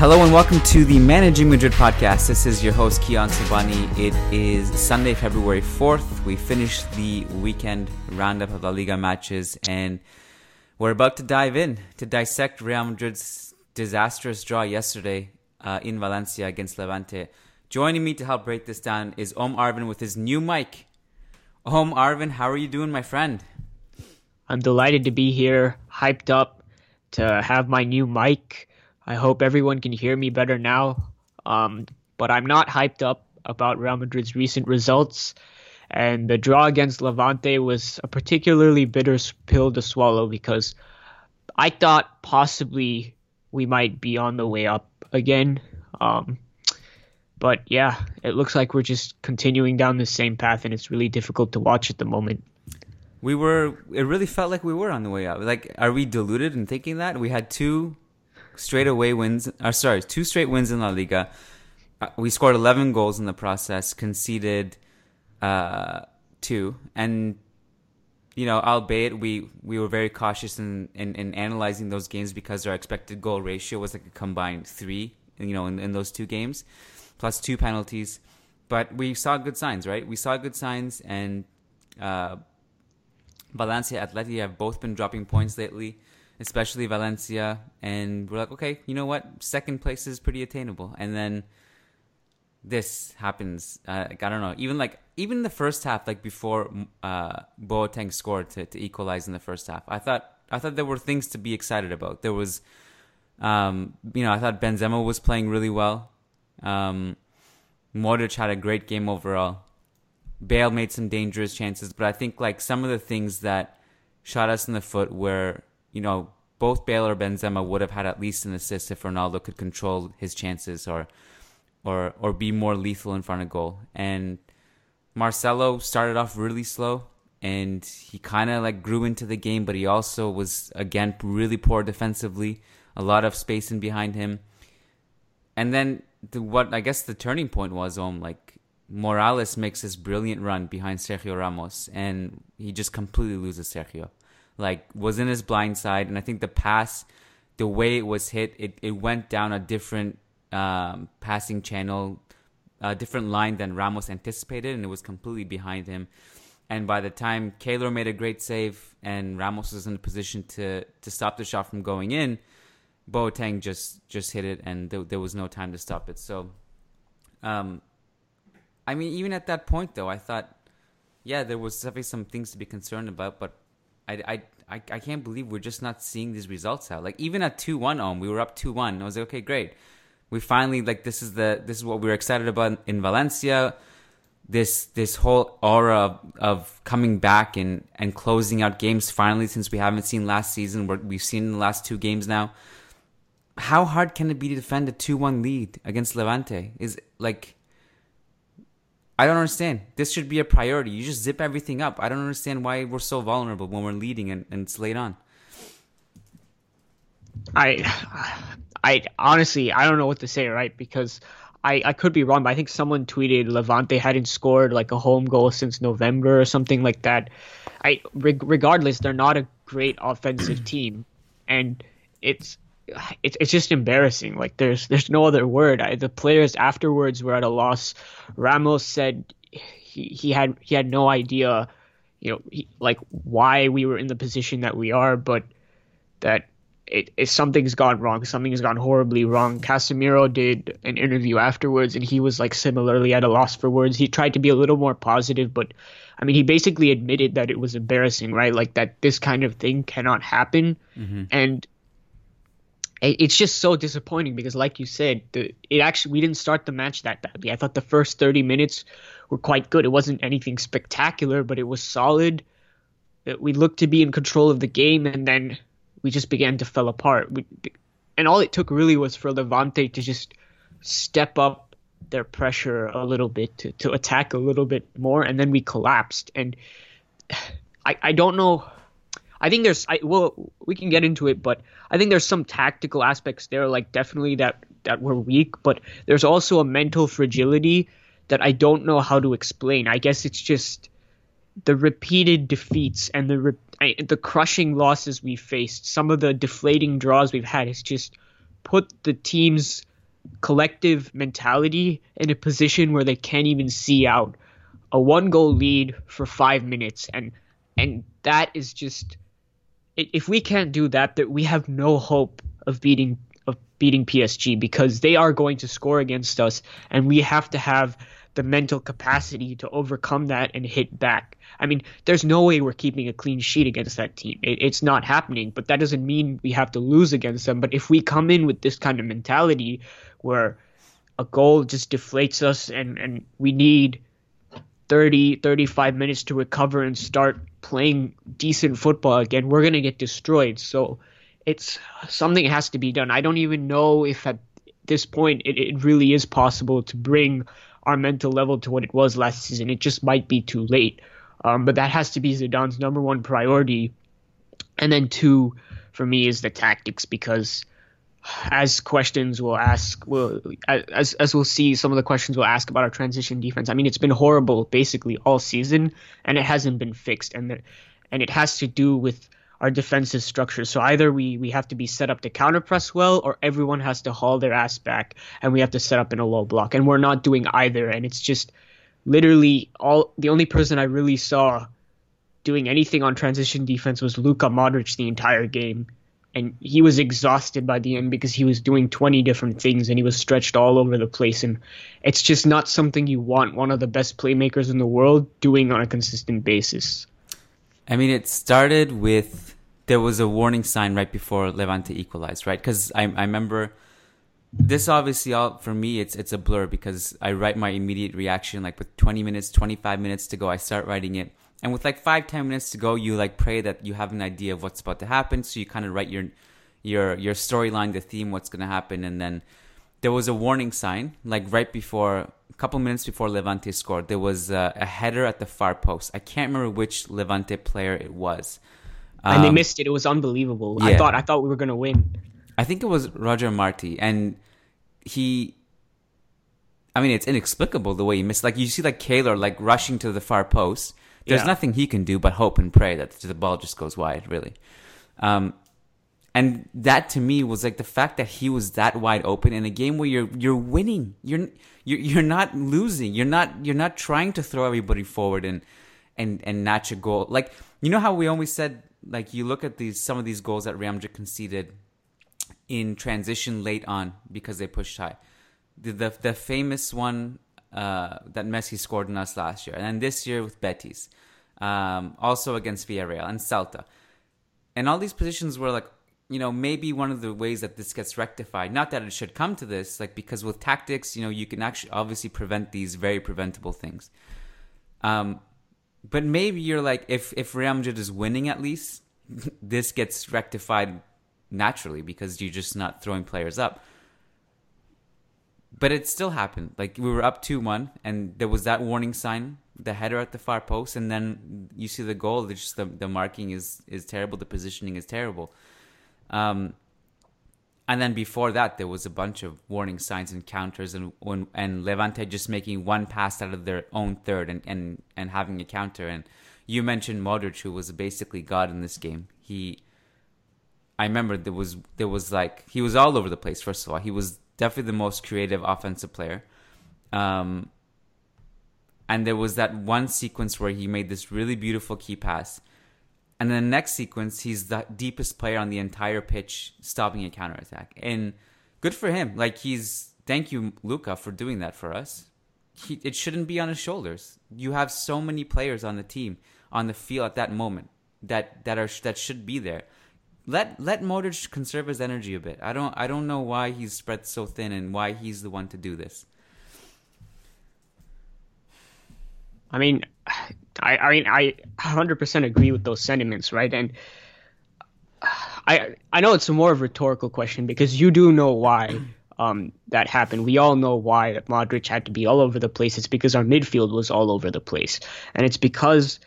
Hello and welcome to the Managing Madrid podcast. This is your host Kiyan Sobhani. It is Sunday, February 4th. We finished the weekend roundup of La Liga matches and we're about to dive in to dissect Real Madrid's disastrous draw yesterday uh, in Valencia against Levante. Joining me to help break this down is Om Arvind with his new mic. Om Arvind, how are you doing, my friend? I'm delighted to be here, hyped up to have my new mic I hope everyone can hear me better now. Um, but I'm not hyped up about Real Madrid's recent results. And the draw against Levante was a particularly bitter pill to swallow because I thought possibly we might be on the way up again. Um, but yeah, it looks like we're just continuing down the same path, and it's really difficult to watch at the moment. We were. It really felt like we were on the way up. Like, are we deluded in thinking that we had two straight away wins. Or uh, sorry, two straight wins in La Liga. Uh, we scored 11 goals in the process, conceded uh, two, and you know, albeit we we were very cautious in, in, in analyzing those games because our expected goal ratio was like a combined three, you know, in, in those two games, plus two penalties. But we saw good signs, right? We saw good signs, and uh, Valencia, Atleti have both been dropping points lately especially Valencia. And we're like, okay, you know what? Second place is pretty attainable. And then this happens. Uh, like, I don't know. Even like even the first half, like before uh, Boateng scored to, to equalize in the first half, I thought I thought there were things to be excited about. There was, um, you know, I thought Benzema was playing really well. Um, Modric had a great game overall. Bale made some dangerous chances, but I think like some of the things that shot us in the foot were you know, both Bale or Benzema would have had at least an assist if Ronaldo could control his chances or or or be more lethal in front of goal. And Marcelo started off really slow and he kind of like grew into the game, but he also was again really poor defensively, a lot of space in behind him. And then the, what I guess the turning point was um like Morales makes this brilliant run behind Sergio Ramos and he just completely loses Sergio like was in his blind side, and I think the pass, the way it was hit, it, it went down a different um, passing channel, a different line than Ramos anticipated, and it was completely behind him. And by the time Keylor made a great save and Ramos was in a position to to stop the shot from going in, Boateng just just hit it, and there, there was no time to stop it. So, um, I mean, even at that point, though, I thought, yeah, there was definitely some things to be concerned about, but I, I, I, can't believe we're just not seeing these results out. Like even at two one on, we were up two one. I was like, okay, great. We finally like this is the this is what we were excited about in Valencia. This this whole aura of, of coming back and and closing out games finally since we haven't seen last season. Where we've seen in the last two games now. How hard can it be to defend a two one lead against Levante? Is like I don't understand. This should be a priority. You just zip everything up. I don't understand why we're so vulnerable when we're leading and, and it's late on. I, I honestly, I don't know what to say, right? Because I, I could be wrong, but I think someone tweeted Levante hadn't scored like a home goal since November or something like that. I, regardless, they're not a great offensive team, and it's it's it's just embarrassing. Like there's there's no other word. I, the players afterwards were at a loss. Ramos said he he had he had no idea, you know, he, like why we were in the position that we are, but that it, it, something's gone wrong. Something has gone horribly wrong. Casemiro did an interview afterwards, and he was like similarly at a loss for words. He tried to be a little more positive, but I mean, he basically admitted that it was embarrassing, right? Like that this kind of thing cannot happen, mm-hmm. and it's just so disappointing because, like you said, the, it actually we didn't start the match that badly. I thought the first thirty minutes were quite good. It wasn't anything spectacular, but it was solid. Uh, we looked to be in control of the game, and then we just began to fall apart. We, and all it took really was for Levante to just step up their pressure a little bit to, to attack a little bit more, and then we collapsed. And I, I don't know I think there's I well we can get into it, but I think there's some tactical aspects there, like definitely that that were weak, but there's also a mental fragility that I don't know how to explain. I guess it's just the repeated defeats and the re- the crushing losses we faced, some of the deflating draws we've had, has just put the team's collective mentality in a position where they can't even see out a one goal lead for five minutes and and that is just if we can't do that, that we have no hope of beating of beating PSG because they are going to score against us, and we have to have the mental capacity to overcome that and hit back. I mean, there's no way we're keeping a clean sheet against that team. It, it's not happening, but that doesn't mean we have to lose against them. But if we come in with this kind of mentality where a goal just deflates us and, and we need 30, 35 minutes to recover and start playing decent football again, we're going to get destroyed. So it's something has to be done. I don't even know if at this point it, it really is possible to bring our mental level to what it was last season. It just might be too late. Um, but that has to be Zidane's number one priority. And then two, for me, is the tactics because as questions we'll ask will as as we'll see some of the questions we'll ask about our transition defense. I mean it's been horrible basically all season and it hasn't been fixed and the, and it has to do with our defensive structure. So either we we have to be set up to counter press well or everyone has to haul their ass back and we have to set up in a low block. And we're not doing either and it's just literally all the only person i really saw doing anything on transition defense was Luka Modric the entire game and he was exhausted by the end because he was doing 20 different things and he was stretched all over the place. And it's just not something you want one of the best playmakers in the world doing on a consistent basis. I mean it started with there was a warning sign right before levante equalized right? Because I, I remember this obviously all for me it's it's a blur because i write my immediate reaction like with 20 minutes 25 minutes to go i start writing it and with like five ten minutes to go you like pray that you have an idea of what's about to happen. So you kind of write your your your storyline the theme what's going to happen. And then there was a warning sign like right before a couple minutes before levante scored there was a, a header at the far post. I can't remember which levante player it was. Um, and they um, missed it. It was unbelievable. Yeah. i thought i thought we were going to win. I think it was roger marti. And he I mean, it's inexplicable the way he missed. Like you see, like Keylor like rushing to the far post, there's yeah. nothing he can do but hope and pray that the ball just goes wide, really. Um, and that to me was like the fact that he was that wide open in a game where you're you're winning. You're you're you're not losing. You're not you're not trying to throw everybody forward and and and notch a goal. Like you know how we always said like you look at these some of these goals that Madrid conceded in transition late on because they pushed high. The the, the famous one uh, that Messi scored in us last year, and then this year with Betis, um, also against Villarreal and Celta, and all these positions were like, you know, maybe one of the ways that this gets rectified. Not that it should come to this, like because with tactics, you know, you can actually obviously prevent these very preventable things. Um, but maybe you're like, if if Real Madrid is winning at least, this gets rectified naturally because you're just not throwing players up but it still happened. Like we were up two one, and there was that warning sign, the header at the far post, and then you see the goal. It's just the the marking is is terrible. The positioning is terrible. Um, and then before that, there was a bunch of warning signs and counters, and and Levante just making one pass out of their own third and and and having a counter. And you mentioned Modric, who was basically God in this game. He, I remember there was there was like he was all over the place. First of all, he was definitely the most creative offensive player. Um, and there was that one sequence where he made this really beautiful key pass, And then the next sequence, he's the deepest player on the entire pitch, stopping a counterattack. And good for him. Like he's thank you, Luka, for doing that for us. He, it shouldn't be on his shoulders. You have so many players on the team on the field at that moment that that are that should be there. Let let Modric conserve his energy a bit. I don't I don't know why he's spread so thin and why he's the one to do this. I mean, I I mean I 100% agree with those sentiments, right? And I I know it's a more of a rhetorical question because you do know why um, that happened. We all know why Modric had to be all over the place. It's because our midfield was all over the place, and it's because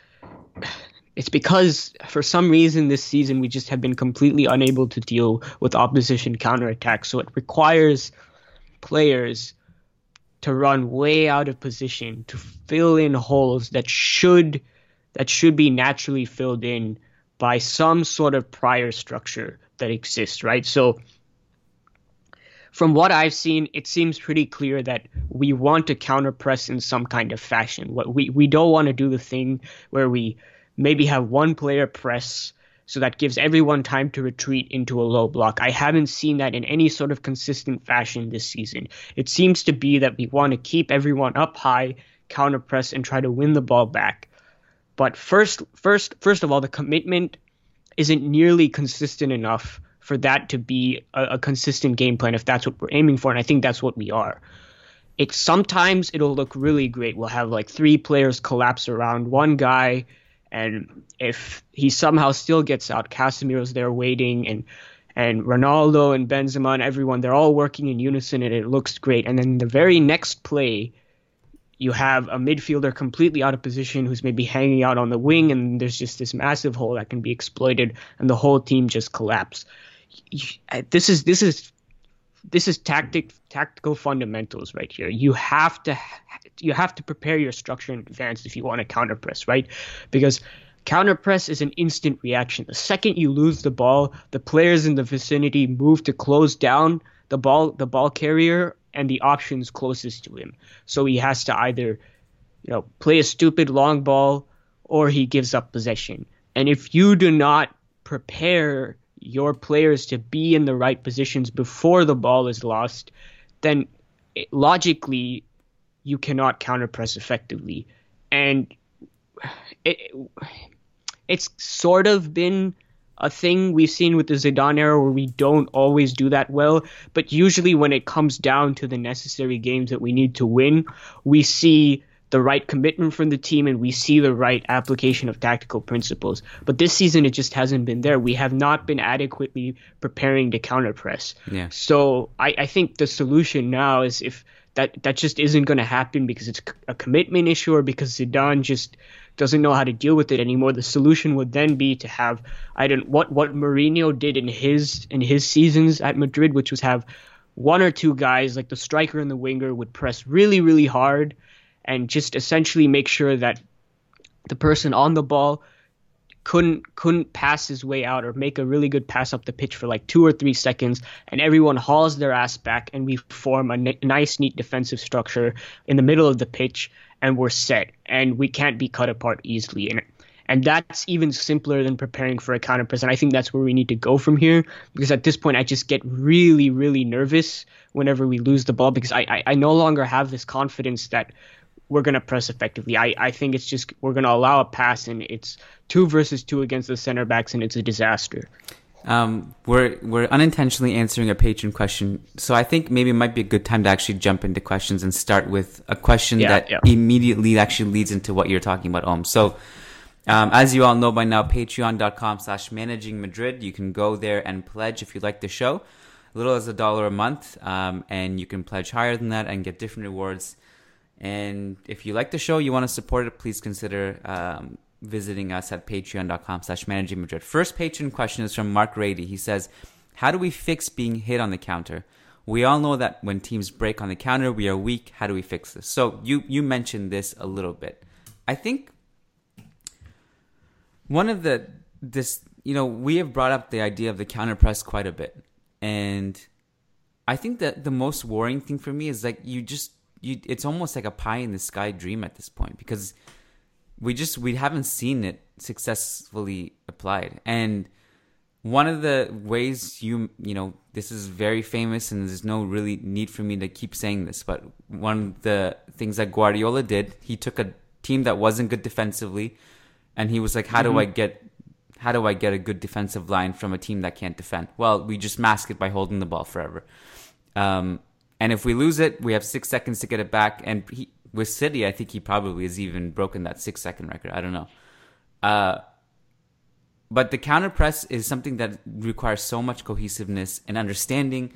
it's because for some reason this season we just have been completely unable to deal with opposition counterattacks. So it requires players to run way out of position to fill in holes that should that should be naturally filled in by some sort of prior structure that exists, right? So from what I've seen, it seems pretty clear that we want to counter press in some kind of fashion. What we we don't want to do the thing where we maybe have one player press so that gives everyone time to retreat into a low block. I haven't seen that in any sort of consistent fashion this season. It seems to be that we want to keep everyone up high, counter press, and try to win the ball back. But first, first, first of all, the commitment isn't nearly consistent enough for that to be a, a consistent game plan if that's what we're aiming for, and I think that's what we are. It sometimes it'll look really great. We'll have like three players collapse around one guy, and if he somehow still gets out, Casemiro's there waiting, and and Ronaldo and Benzema and everyone, they're all working in unison, and it looks great. And then the very next play, you have a midfielder completely out of position who's maybe hanging out on the wing, and there's just this massive hole that can be exploited, and the whole team just collapse this is this is this is tactic tactical fundamentals right here. You have to you have to prepare your structure in advance if you want to counter press, right? Because counter press is an instant reaction. The second you lose the ball, the players in the vicinity move to close down the ball the ball carrier and the options closest to him. So he has to either you know play a stupid long ball or he gives up possession. And if you do not prepare your players to be in the right positions before the ball is lost, then logically you cannot counter press effectively. And it, it's sort of been a thing we've seen with the Zidane era where we don't always do that well, but usually when it comes down to the necessary games that we need to win, we see the right commitment from the team and we see the right application of tactical principles. But this season, it just hasn't been there. We have not been adequately preparing to counter press. Yeah. So I, I think the solution now is if that that just isn't going to happen because it's a commitment issue or because Zidane just doesn't know how to deal with it anymore. The solution would then be to have I don't what what Mourinho did in his in his seasons at Madrid, which was have one or two guys like the striker and the winger would press really really hard and just essentially make sure that the person on the ball couldn't couldn't pass his way out or make a really good pass up the pitch for like two or three seconds and everyone hauls their ass back and we form a n- nice neat defensive structure in the middle of the pitch and we're set and we can't be cut apart easily and and that's even simpler than preparing for a counter press and i think that's where we need to go from here because at this point i just get really really nervous whenever we lose the ball because i i, I no longer have this confidence that we're going to press effectively. I, I think it's just we're going to allow a pass and it's two versus two against the center backs and it's a disaster. Um, we're we're unintentionally answering a patron question, so I think maybe it might be a good time to actually jump into questions and start with a question Yeah, that yeah. immediately actually leads into what you're talking about, Om. So, um, as you all know by now, patreon.com slash managing Madrid. You can go there and pledge if you like the show. A little as a dollar a month, um, and you can pledge higher than that and get different rewards. And if you like the show, you want to support it, please consider um, visiting us at patreon.com slash managing Madrid. First patron question is from Mark Rady. He says, how do we fix being hit on the counter? We all know that when teams break on the counter, we are weak. How do we fix this? So you, you mentioned this a little bit. I think one of the this you know we have brought up the idea of the counter press quite a bit and i think that the most worrying thing for me is like you just you it's almost like a pie in the sky dream at this point because we just we haven't seen it successfully applied. And one of the ways you you know this is very famous, and there's no really need for me to keep saying this, but one of the things that Guardiola did, he took a team that wasn't good defensively, and he was like, "How mm-hmm. do I get?" How do I get a good defensive line from a team that can't defend? Well, we just mask it by holding the ball forever. Um, and if we lose it, we have six seconds to get it back. And he, with City, I think he probably has even broken that six second record. I don't know. Uh, but the counter press is something that requires so much cohesiveness and understanding,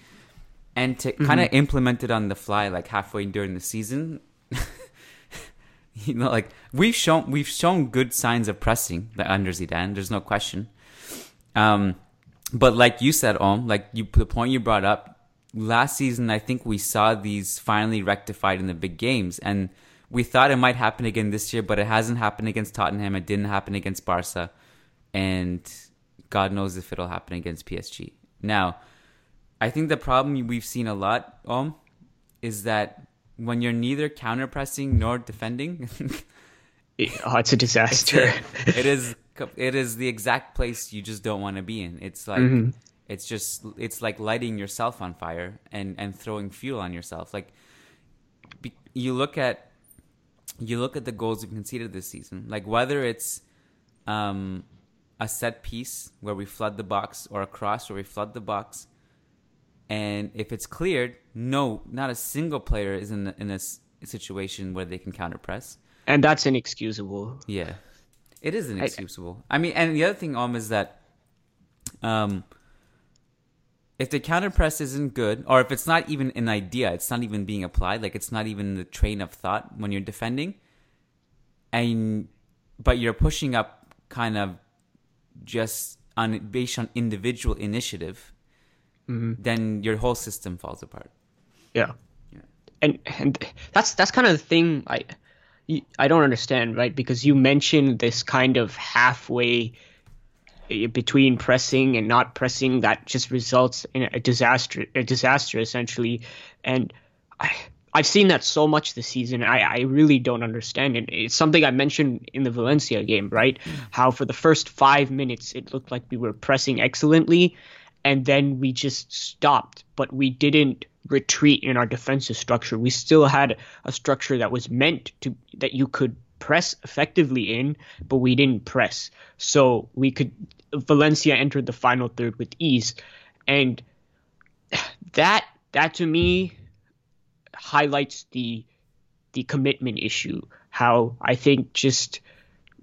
and to mm-hmm. kind of implement it on the fly, like halfway during the season. you know, like we've shown we've shown good signs of pressing under Zidane. There's no question. Um, but like you said, Om, like you the point you brought up, last season, I think we saw these finally rectified in the big games, and we thought it might happen again this year, but it hasn't happened against Tottenham. It didn't happen against Barca, and God knows if it'll happen against PSG. Now, I think the problem we've seen a lot, Om, is that when you're neither counter pressing nor defending, oh, it's a disaster. It is. It is the exact place you just don't want to be in. It's like mm-hmm. It's just it's like lighting yourself on fire and and throwing fuel on yourself. Like be, you look at you look at the goals we conceded this season. Like whether it's um, a set piece where we flood the box or a cross where we flood the box, and if it's cleared, no, not a single player is in in a situation where they can counter press. And that's inexcusable. Yeah, it is inexcusable. I, I mean, and the other thing, Om, is that um, if the counter press isn't good, or if it's not even an idea, it's not even being applied, like it's not even the train of thought when you're defending, and but you're pushing up kind of just on based on individual initiative, mm-hmm. then your whole system falls apart. Yeah, yeah, and and that's that's kind of the thing I I don't understand, right? Because you mentioned this kind of halfway between pressing and not pressing that just results in a disaster a disaster essentially and I, I've seen that so much this season. I, I really don't understand it. It's something I mentioned in the Valencia game, right? Mm. How for the first five minutes it looked like we were pressing excellently, and then we just stopped, but we didn't retreat in our defensive structure. We still had a structure that was meant to that you could press effectively in, but we didn't press. So we could Valencia entered the final third with ease, and that that to me highlights the the commitment issue. How I think just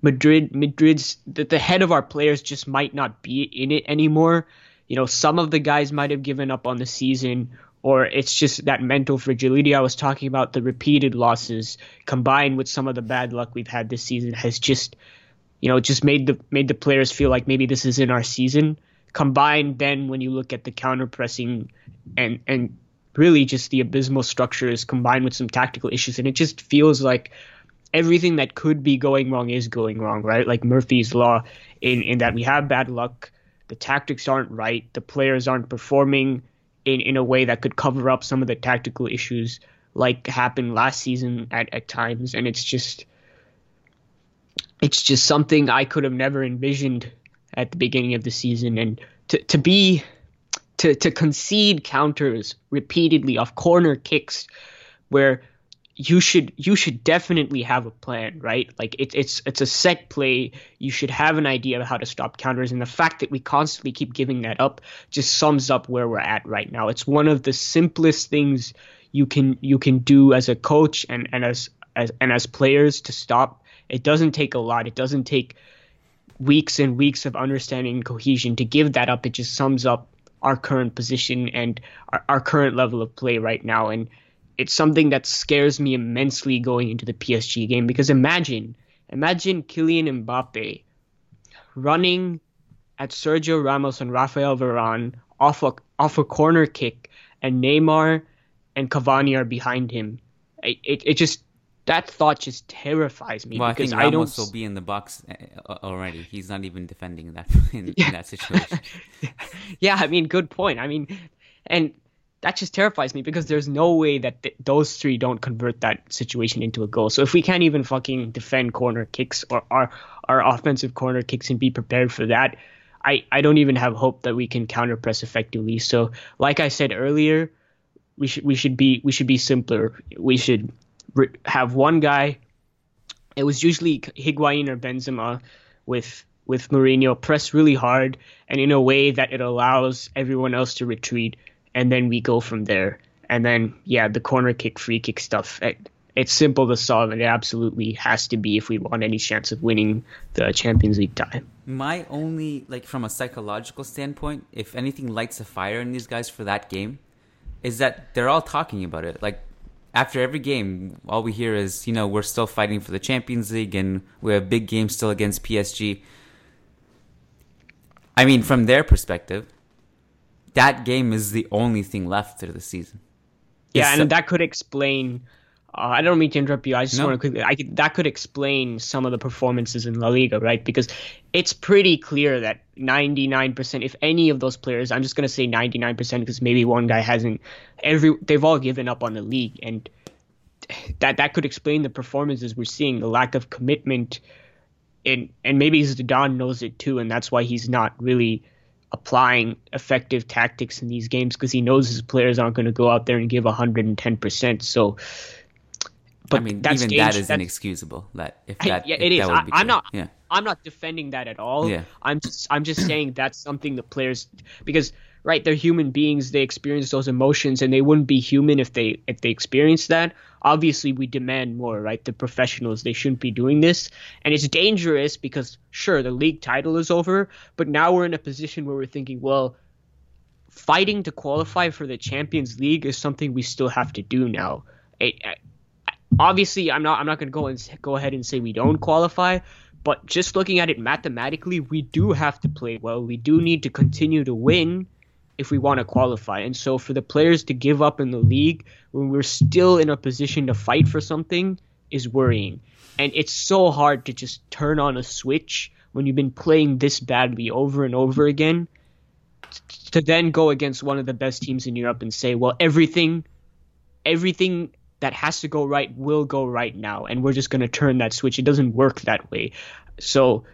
Madrid Madrid's that the head of our players just might not be in it anymore. You know, some of the guys might have given up on the season or it's just that mental fragility I was talking about. The repeated losses combined with some of the bad luck we've had this season has just, you know, just made the made the players feel like maybe this isn't our season. Combined then when you look at the counter pressing and and really just the abysmal structures combined with some tactical issues, and it just feels like everything that could be going wrong is going wrong, right? Like Murphy's law in in that we have bad luck, the tactics aren't right, the players aren't performing in, in a way that could cover up some of the tactical issues like happened last season at, at times. And it's just it's just something I could have never envisioned at the beginning of the season. And to, to be to, to concede counters repeatedly off corner kicks where you should you should definitely have a plan, right? Like it's it's it's a set play. You should have an idea of how to stop counters, and the fact that we constantly keep giving that up just sums up where we're at right now. It's one of the simplest things you can you can do as a coach and and as, as and as players to stop. It doesn't take a lot. It doesn't take weeks and weeks of understanding and cohesion to give that up. It just sums up our current position and our, our current level of play right now, and it's something that scares me immensely going into the PSG game because imagine, imagine Kylian Mbappe running at Sergio Ramos and Rafael Varane off a off a corner kick, and Neymar and Cavani are behind him. It it, it just that thought just terrifies me well, because I, think Ramos I don't will be in the box uh, already. He's not even defending that in, yeah. in that situation. yeah, I mean, good point. I mean, and that just terrifies me because there's no way that th- those three don't convert that situation into a goal. So if we can't even fucking defend corner kicks or our our offensive corner kicks and be prepared for that, I I don't even have hope that we can counter press effectively. So like I said earlier, we should we should be we should be simpler. We should re- have one guy. It was usually Higuain or Benzema with with Mourinho press really hard and in a way that it allows everyone else to retreat and then we go from there. And then yeah, the corner kick, free kick stuff. It, it's simple to solve, and it absolutely has to be if we want any chance of winning the Champions League tie. My only like from a psychological standpoint, if anything lights a fire in these guys for that game, is that they're all talking about it. Like after every game, all we hear is, you know, we're still fighting for the Champions League and we have big games still against PSG. I mean, from their perspective, that game is the only thing left to the season. Yeah, It's- and that could explain. Uh, I don't mean to interrupt you. I just No. want to quickly. I could, that could explain some of the performances in La Liga, right? Because it's pretty clear that 99%, if any of those players, I'm just gonna say 99% because maybe one guy hasn't. Every they've all given up on the league, and that that could explain the performances we're seeing, the lack of commitment, and and maybe Zidane knows it too, and that's why he's not really applying effective tactics in these games because he knows his players aren't going to go out there and give 110%. So, but I mean, that's even that is That's- inexcusable. That if I- that yeah, if it is. that I, would be I'm not. Yeah. I'm not defending that at all. Yeah. I'm just. I'm just saying that's something the players because right, they're human beings. They experience those emotions, and they wouldn't be human if they if they experienced that. Obviously, we demand more. Right, the professionals they shouldn't be doing this, and it's dangerous because sure the league title is over, but now we're in a position where we're thinking, well, fighting to qualify for the Champions League is something we still have to do now. It, obviously I'm not I'm not going to go and go ahead and say we don't qualify, but just looking at it mathematically, we do have to play well. We do need to continue to win if we want to qualify. And so for the players to give up in the league when we're still in a position to fight for something is worrying. And it's so hard to just turn on a switch when you've been playing this badly over and over again to then go against one of the best teams in Europe and say, well, everything everything that has to go right will go right now and we're just going to turn that switch it doesn't work that way so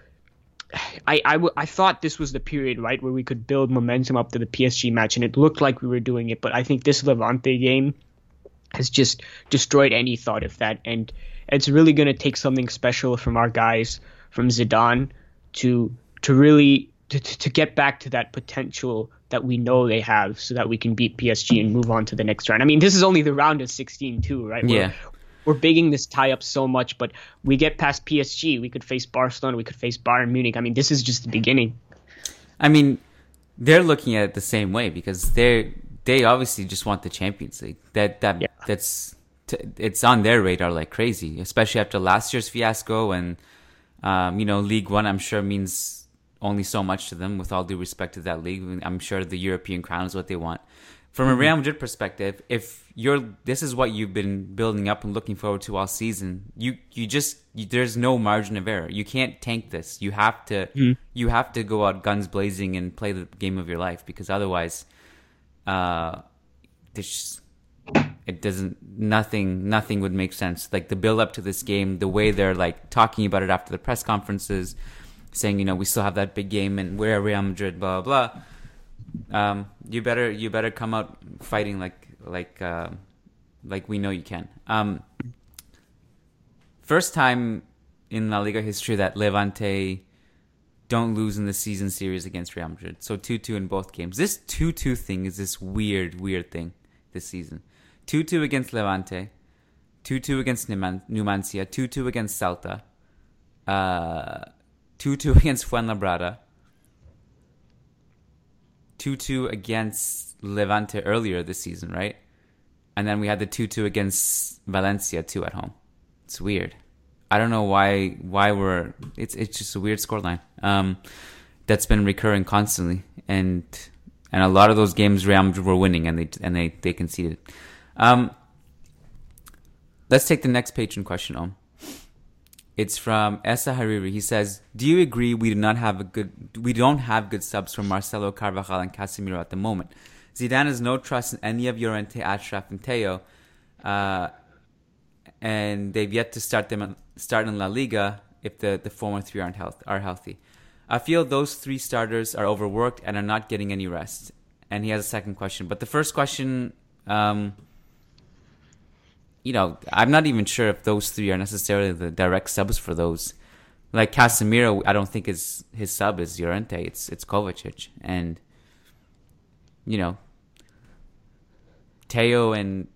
I, I, w- I thought this was the period right where we could build momentum up to the PSG match and it looked like we were doing it but I think this Levante game has just destroyed any thought of that and it's really going to take something special from our guys from Zidane to to really to, to get back to that potential that we know they have so that we can beat PSG and move on to the next round. I mean, this is only the round of 16 too, right? We're- Yeah. We're bigging this tie up so much, but we get past PSG, we could face Barcelona, we could face Bayern Munich. I mean, this is just the beginning. I mean, they're looking at it the same way because they they obviously just want the Champions League. That that Yeah. that's it's on their radar like crazy, especially after last year's fiasco and um, you know League One. I'm sure means only so much to them. With all due respect to that league, I'm sure the European crown is what they want. From a Real Madrid perspective, if you're this is what you've been building up and looking forward to all season, you you just you, there's no margin of error. You can't tank this. You have to you have to go out guns blazing and play the game of your life because otherwise, uh, just, it doesn't nothing nothing would make sense. Like the build up to this game, the way they're like talking about it after the press conferences, saying you know we still have that big game and we're Real Madrid, blah blah. blah um, you better you better come out fighting like like uh, like we know you can. Um, first time in La Liga history that Levante don't lose in the season series against Real Madrid. So two two in both games. This two two thing is this weird weird thing this season. Two two against Levante, two two against Numan- Numancia, two two against Celta, uh, two two against Fuenlabrada. 2 2 against Levante earlier this season, right? And then we had the 2 2 against Valencia, too, at home. It's weird. I don't know why why we're it's it's just a weird scoreline. Um that's been recurring constantly and and a lot of those games Real Madrid were winning and they and they they conceded. Um let's take the next patron question on. It's from Esa Hariri. He says, "Do you agree we do not have a good we don't have good subs for Marcelo Carvajal and Casemiro at the moment? Zidane has no trust in any of Llorente, Achraf, and Teo, uh, and they've yet to start them start in La Liga if the the former three aren't health, are healthy. I feel those three starters are overworked and are not getting any rest. And he has a second question, but the first question, um, you know, I'm not even sure if those three are necessarily the direct subs for those. Like Casemiro, I don't think his his sub is Llorente. It's it's Kovacic, and you know, Teo and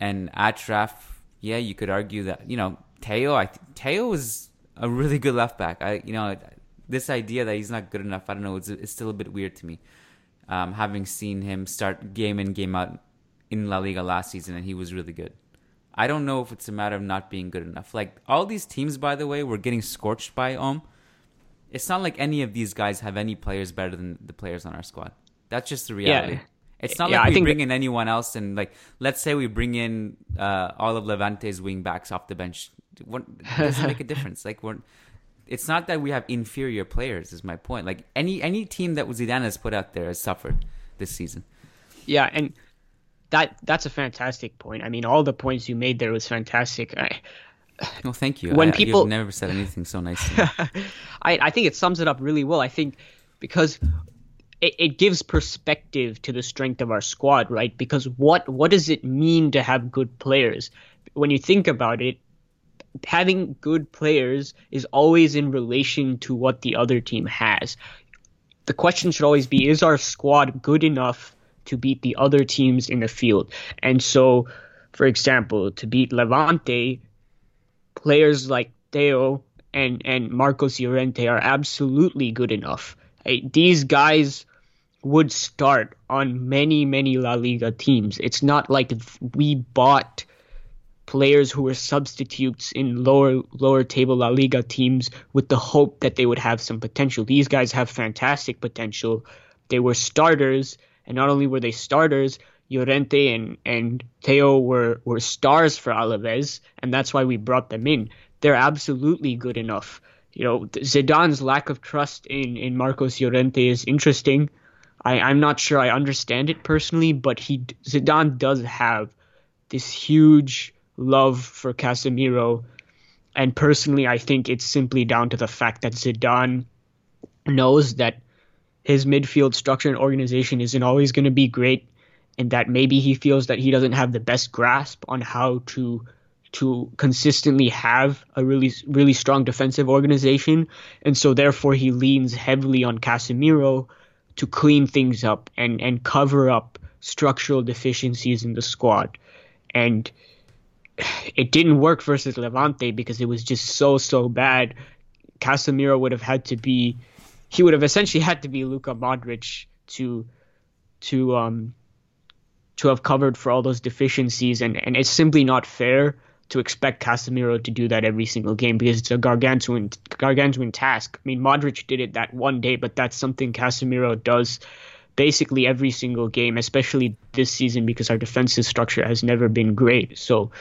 and Achraf. Yeah, you could argue that you know Teo. I Teo is a really good left back. I you know this idea that he's not good enough. I don't know. It's, it's still a bit weird to me. Um, having seen him start game in game out in La Liga last season, and he was really good. I don't know if it's a matter of not being good enough. Like all these teams, by the way, were getting scorched by Om. It's not like any of these guys have any players better than the players on our squad. That's just the reality. Yeah. It's not yeah, like we bring in anyone else and like let's say we bring in uh, all of Levante's wing backs off the bench. What, it doesn't make a difference. Like we're it's not that we have inferior players. Is my point. Like any any team that Zidane has put out there has suffered this season. Yeah, and that that's a fantastic point. I mean, all the points you made there was fantastic. I, well, thank you. When I, people you've never said anything so nice. I I think it sums it up really well. I think because it, it gives perspective to the strength of our squad, right? Because what what does it mean to have good players? When you think about it, having good players is always in relation to what the other team has. The question should always be is our squad good enough to beat the other teams in the field? And so, for example, to beat Levante, players like Teo and, and Marcos Llorente are absolutely good enough. These guys would start on many, many La Liga teams. It's not like we bought players who were substitutes in lower lower table La Liga teams with the hope that they would have some potential. These guys have fantastic potential. They were starters, and not only were they starters, Llorente and, and Teo were, were stars for Alaves, and that's why we brought them in. They're absolutely good enough. You know, Zidane's lack of trust in, in Marcos Llorente is interesting. I, I'm not sure I understand it personally, but he Zidane does have this huge love for Casemiro. And personally, I think it's simply down to the fact that Zidane knows that his midfield structure and organization isn't always going to be great, and that maybe he feels that he doesn't have the best grasp on how to to consistently have a really really strong defensive organization, and so therefore he leans heavily on Casemiro to clean things up and and cover up structural deficiencies in the squad, and it didn't work versus Levante because it was just so so bad. Casemiro would have had to be he would have essentially had to be Luka Modric to to um to have covered for all those deficiencies and, and it's simply not fair to expect Casemiro to do that every single game because it's a gargantuan gargantuan task. I mean Modric did it that one day, but that's something Casemiro does basically every single game, especially this season because our defensive structure has never been great. So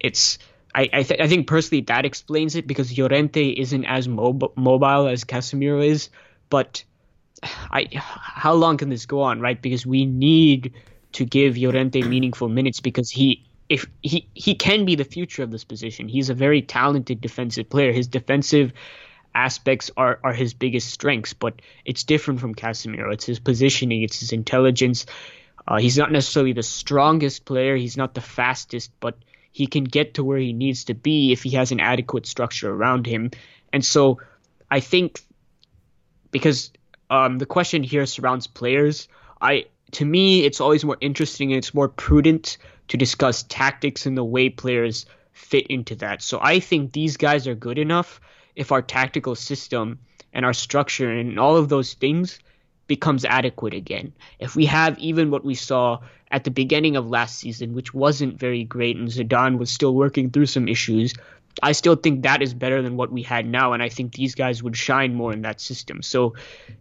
it's I I, th- I think personally that explains it because Llorente isn't as mob- mobile as Casemiro is, but I how long can this go on, right? Because we need to give Llorente meaningful minutes because he if he he can be the future of this position. He's a very talented defensive player. His defensive aspects are, are his biggest strengths, but it's different from Casemiro. It's his positioning, it's his intelligence. Uh, he's not necessarily the strongest player, he's not the fastest, but he can get to where he needs to be if he has an adequate structure around him. And so I think because um, the question here surrounds players, I to me it's always more interesting and it's more prudent to discuss tactics and the way players fit into that. So I think these guys are good enough if our tactical system and our structure and all of those things becomes adequate again. If we have even what we saw at the beginning of last season, which wasn't very great, and Zidane was still working through some issues, I still think that is better than what we had now, and I think these guys would shine more in that system. So,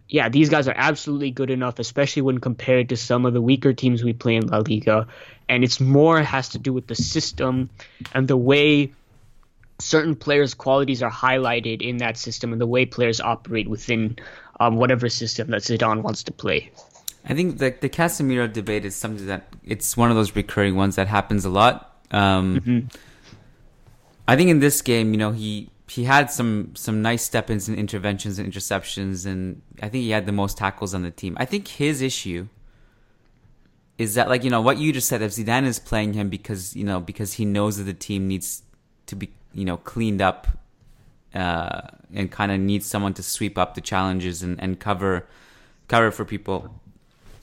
yeah, these guys are absolutely good enough, especially when compared to some of the weaker teams we play in La Liga. And it's more has to do with the system and the way certain players' qualities are highlighted in that system and the way players operate within um, whatever system that Zidane wants to play. I think the the Casemiro debate is something that it's one of those recurring ones that happens a lot. Um, mm-hmm. I think in this game, you know, he he had some some nice step ins and interventions and interceptions, and I think he had the most tackles on the team. I think his issue is that like you know what you just said if Zidane is playing him because you know because he knows that the team needs to be you know cleaned up uh, and kind of needs someone to sweep up the challenges and, and cover cover for people.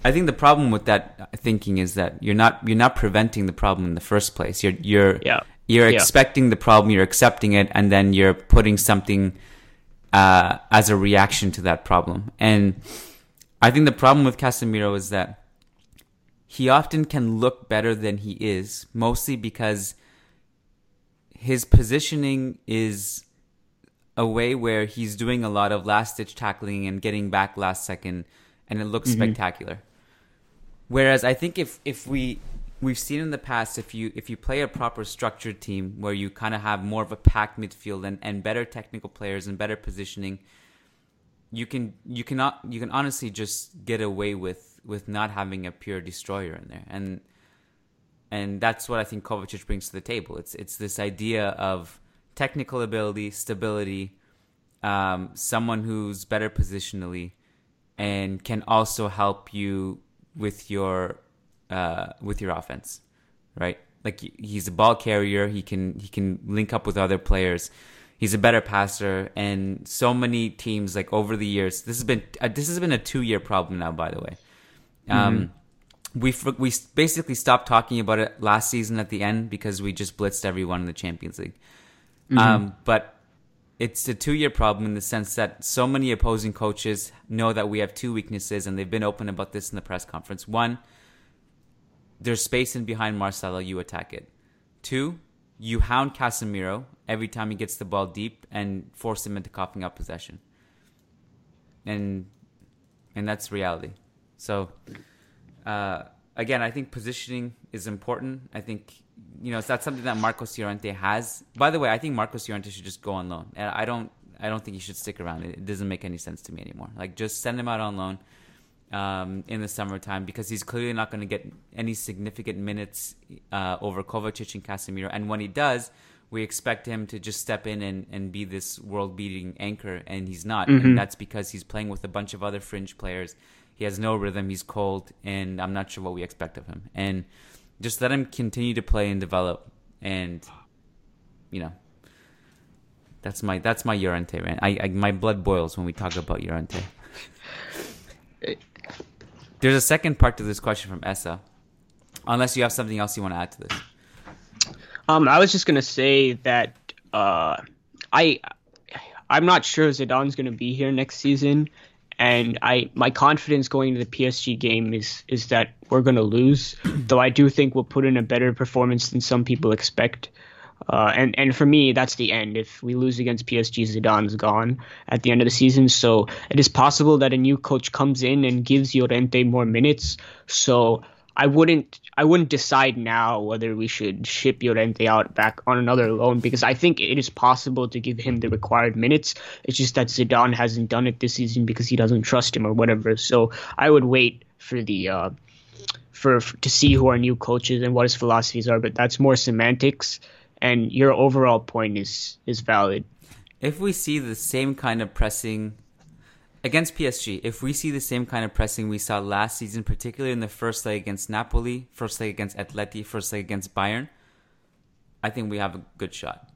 I think the problem with that thinking is that you're not you're not preventing the problem in the first place. You're you're yeah. you're yeah. expecting the problem, you're accepting it, and then you're putting something uh, as a reaction to that problem. And I think the problem with Casemiro is that he often can look better than he is, mostly because his positioning is a way where he's doing a lot of last ditch tackling and getting back last second, and it looks mm-hmm. spectacular. Whereas I think if if we we've seen in the past if you if you play a proper structured team where you kind of have more of a packed midfield and, and better technical players and better positioning, you can you cannot you can honestly just get away with with not having a pure destroyer in there and and that's what I think Kovacic brings to the table. It's it's this idea of technical ability, stability, um, someone who's better positionally, and can also help you with your uh, with your offense, right? Like he's a ball carrier. He can he can link up with other players. He's a better passer, and so many teams like over the years. This has been uh, this has been a two year problem now. By the way, um, mm-hmm. we we basically stopped talking about it last season at the end because we just blitzed everyone in the Champions League. Mm-hmm. Um, but it's a two year problem in the sense that so many opposing coaches know that we have two weaknesses, and they've been open about this in the press conference. One, there's space in behind Marcelo, you attack it. Two, you hound Casemiro every time he gets the ball deep and force him into coughing up possession. And and that's reality. So uh, again, I think positioning is important. I think you know that's something that Marcos Llorente has. By the way, I think Marcos Llorente should just go on loan. And I don't I don't think he should stick around. It, doesn't make any sense to me anymore. Like just send him out on loan um, in the summertime because he's clearly not going to get any significant minutes uh, over Kovacic and Casemiro. And when he does, we expect him to just step in and, and be this world beating anchor, and he's not. Mm-hmm. And that's because he's playing with a bunch of other fringe players. He has no rhythm. He's cold, and I'm not sure what we expect of him. And just let him continue to play and develop, and you know, that's my that's my Llorente, man. I, I my blood boils when we talk about Llorente. There's a second part to this question from Essa. Unless you have something else you want to add to this. Um, I was just gonna say that uh, I I'm not sure Zidane's gonna be here next season, and I my confidence going to the PSG game is is that we're gonna lose. Though I do think we'll put in a better performance than some people expect. Uh, and and for me, that's the end. If we lose against PSG, Zidane's gone at the end of the season. So it is possible that a new coach comes in and gives Llorente more minutes. So I wouldn't I wouldn't decide now whether we should ship Llorente out back on another loan because I think it is possible to give him the required minutes. It's just that Zidane hasn't done it this season because he doesn't trust him or whatever. So I would wait for the uh, for, for to see who our new coaches and what his philosophies are. But that's more semantics and your overall point is is valid. If we see the same kind of pressing against PSG, if we see the same kind of pressing we saw last season, particularly in the first leg against Napoli, first leg against Atleti, first leg against Bayern, I think we have a good shot.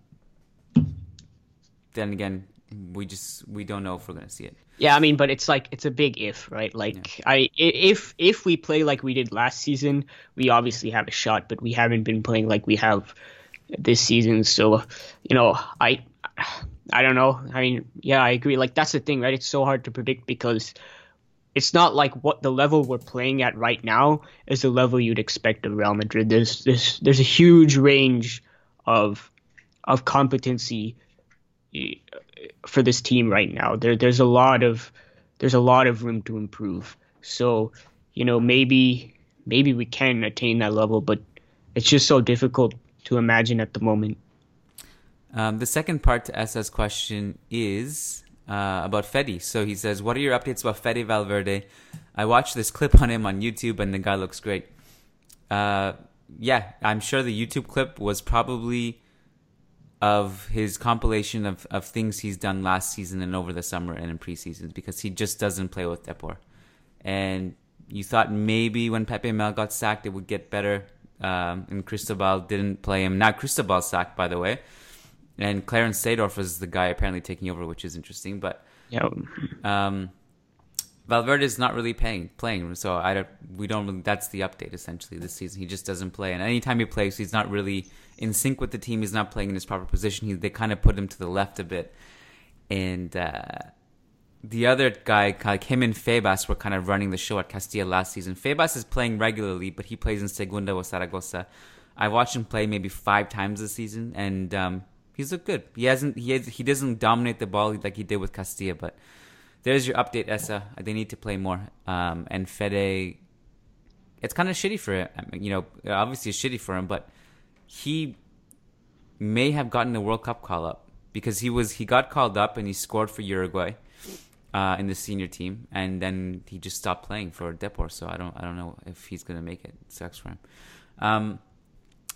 Then again, we just we don't know if we're gonna see it. Yeah, I mean, but it's like it's a big if, right? Like yeah. I if if we play like we did last season, we obviously have a shot, but we haven't been playing like we have this season. So, you know, I I don't know. I mean, yeah, I agree. Like that's the thing, right? It's so hard to predict because it's not like what the level we're playing at right now is the level you'd expect of Real Madrid. There's there's there's a huge range of of competency eh, for this team right now. There there's a lot of there's a lot of room to improve. So, you know, maybe maybe we can attain that level, but it's just so difficult to imagine at the moment. Um, the second part to Essa's question is uh, about Fede. So he says, "What are your updates about Fede Valverde? I watched this clip on him on YouTube, and the guy looks great." Uh, yeah, I'm sure the YouTube clip was probably of his compilation of, of things he's done last season and over the summer and in preseasons because he just doesn't play with Depor. And you thought maybe when Pepe Mel got sacked, it would get better. Um, and Cristobal didn't play him. Now Cristobal sacked, by the way. And Clarence Seedorf is the guy apparently taking over, which is interesting. But Yeah. um, Valverde is not really playing, playing. So I don't, we don't. Really, that's the update essentially this season. He just doesn't play, and anytime he plays, he's not really in sync with the team. He's not playing in his proper position. He, they kind of put him to the left a bit, and uh, the other guy, like him and Febas, were kind of running the show at Castilla last season. Febas is playing regularly, but he plays in Segunda with Zaragoza. I watched him play maybe five times this season, and um, he's looked good. He hasn't, he has, he doesn't dominate the ball like he did with Castilla, but there's your update, Essa. They need to play more. Um, and Fede, it's kind of shitty for him. I mean, you know, obviously it's shitty for him, but he may have gotten the World Cup call up because he was he got called up and he scored for Uruguay uh, in the senior team, and then he just stopped playing for Depor. So I don't I don't know if he's gonna make it. it sucks for him. Um,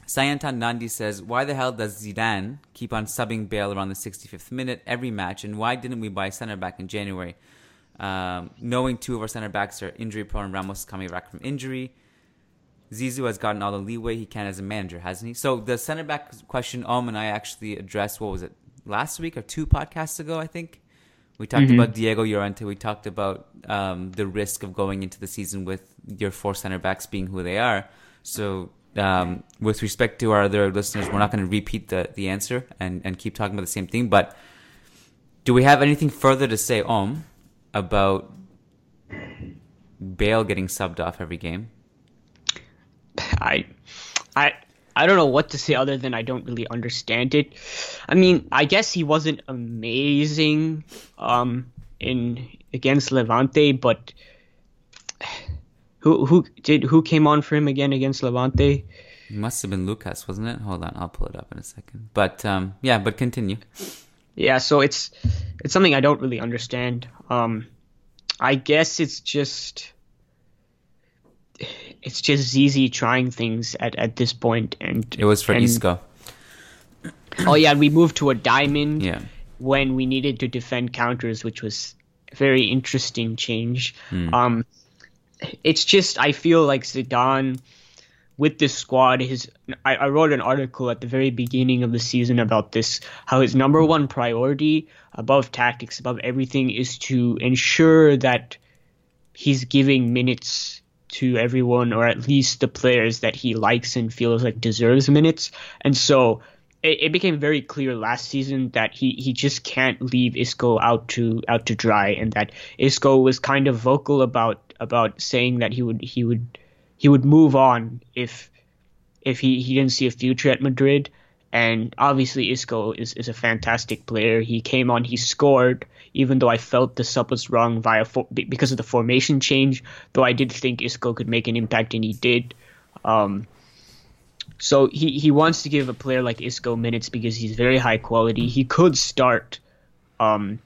Sayantan Nandi says, Why the hell does Zidane keep on subbing Bale around the 65th minute every match? And why didn't we buy center back in January? Um, knowing two of our center backs are injury prone, Ramos coming back from injury. Zizou has gotten all the leeway he can as a manager, hasn't he? So the center back question, Om and I actually addressed, what was it, last week or two podcasts ago, I think? We talked about Diego Llorente. We talked about um, the risk of going into the season with your four center backs being who they are. So um, with respect to our other listeners, we're not going to repeat the, the answer and, and keep talking about the same thing. But do we have anything further to say, Om, about Bale getting subbed off every game? I, I, I don't know what to say other than I don't really understand it. I mean, I guess he wasn't amazing um, in against Levante, but who who did who came on for him again against Levante? It must have been Lucas, wasn't it? Hold on, I'll pull it up in a second. But um, yeah, but continue. Yeah, so it's it's something I don't really understand. Um, I guess it's just it's just ZZ trying things at, at this point, and It was for and, Isco. Oh yeah, we moved to a diamond Yeah. when we needed to defend counters, which was a very interesting change. Um, it's just I feel like Zidane with this squad, his I, I wrote an article at the very beginning of the season about this, how his number one priority above tactics, above everything, is to ensure that he's giving minutes to everyone, or at least the players that he likes and feels like deserves minutes. And so it, it became very clear last season that he, he just can't leave Isco out to out to dry, and that Isco was kind of vocal about about saying that he would he would he would move on if if he, he didn't see a future at Madrid. And obviously, Isco is, is a fantastic player. He came on, he scored, even though I felt the sub was wrong via for, because of the formation change. Though I did think Isco could make an impact, and he did. Um, so he, he wants to give a player like Isco minutes because he's very high quality. He could start um,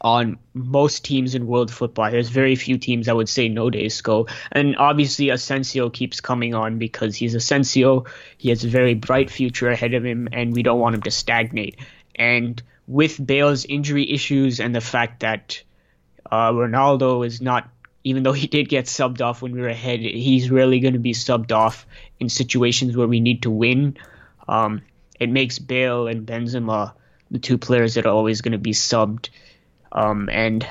on most teams in world football. There's very few teams I would say no to Isco. And obviously Asensio keeps coming on because he's Asensio. He has a very bright future ahead of him and we don't want him to stagnate. And with Bale's injury issues and the fact that uh, Ronaldo is not even though he did get subbed off when we were ahead, he's rarely going to be subbed off in situations where we need to win. Um, it makes Bale and Benzema the two players that are always going to be subbed. Um, and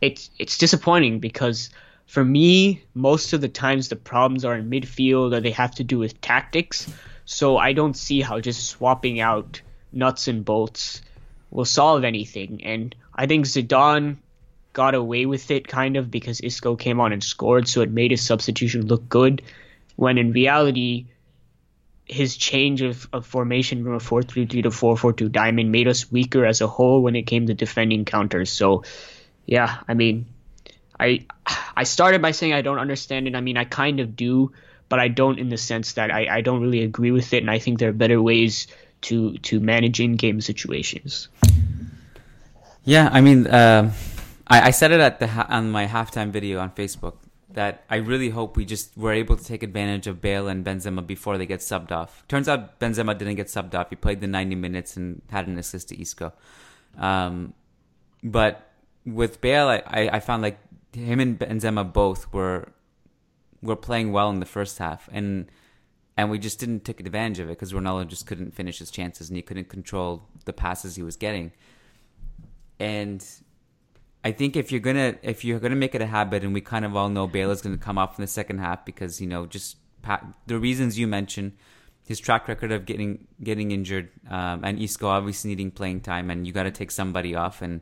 it's it's disappointing because for me, most of the times the problems are in midfield or they have to do with tactics. So I don't see how just swapping out nuts and bolts will solve anything. And I think Zidane got away with it kind of because Isco came on and scored, so it made his substitution look good. When in reality, his change of, of formation from a 4 3 3 to 4 4 2 diamond made us weaker as a whole when it came to defending counters. So, yeah, I mean, I I started by saying I don't understand it. I mean, I kind of do, but I don't in the sense that I, I don't really agree with it, and I think there are better ways to to manage in game situations. Yeah, I mean, uh, I, I said it at the on my halftime video on Facebook that I really hope we just were able to take advantage of Bale and Benzema before they get subbed off. Turns out Benzema didn't get subbed off. He played the 90 minutes and had an assist to Isco. Um, but with Bale, I, I found like him and Benzema both were were playing well in the first half, and and we just didn't take advantage of it because Ronaldo just couldn't finish his chances and he couldn't control the passes he was getting. And I think if you're gonna if you're gonna make it a habit, and we kind of all know Bale is gonna come off in the second half because you know just the reasons you mentioned, his track record of getting getting injured, um, and Isco obviously needing playing time, and you got to take somebody off, and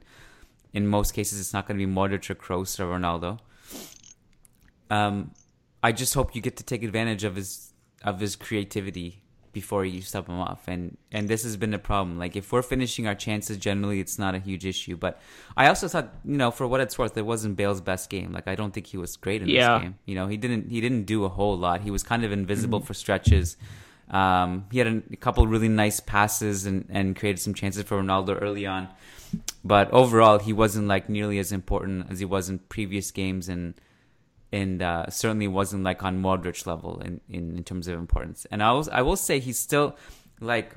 in most cases it's not going to be Modric or Kroos or Ronaldo. Um, I just hope you get to take advantage of his of his creativity before you sub them off. And and this has been a problem. Like if we're finishing our chances, generally it's not a huge issue. But I also thought, you know, for what it's worth, it wasn't Bale's best game. Like I don't think he was great in yeah. this game. You know, he didn't he didn't do a whole lot. He was kind of invisible mm-hmm. for stretches. Um, he had a, a, couple really nice passes and, and created some chances for Ronaldo early on. But overall, he wasn't like nearly as important as he was in previous games. And and uh, certainly wasn't like on Modric level in, in, in terms of importance. And I was I will say he's still like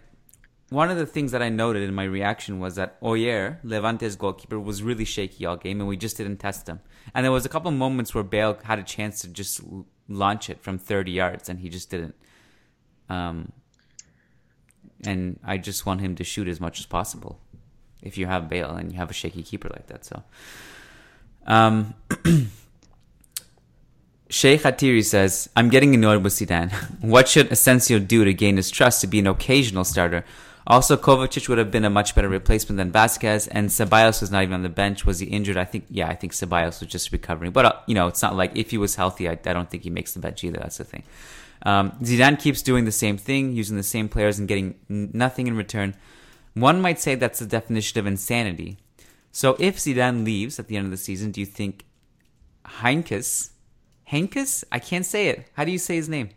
one of the things that I noted in my reaction was that Oier, Levante's goalkeeper, was really shaky all game, and we just didn't test him. And there was a couple moments where Bale had a chance to just launch it from 30 yards, and he just didn't. Um, and I just want him to shoot as much as possible. If you have Bale and you have a shaky keeper like that, so. Um, Sheikh Hatiri says, I'm getting annoyed with Zidane. what should Asensio do to gain his trust to be an occasional starter? Also, Kovacic would have been a much better replacement than Vázquez, and Ceballos was not even on the bench. Was he injured? I think, yeah, I think Ceballos was just recovering. But, uh, you know, it's not like if he was healthy, I, I, don't think he makes the bench either. That's the thing. Um, Zidane keeps doing the same thing, using the same players and getting nothing in return. One might say that's the definition of insanity. So if Zidane leaves at the end of the season, do you think Heinkes Henkes? I can't say it. How do you say his name?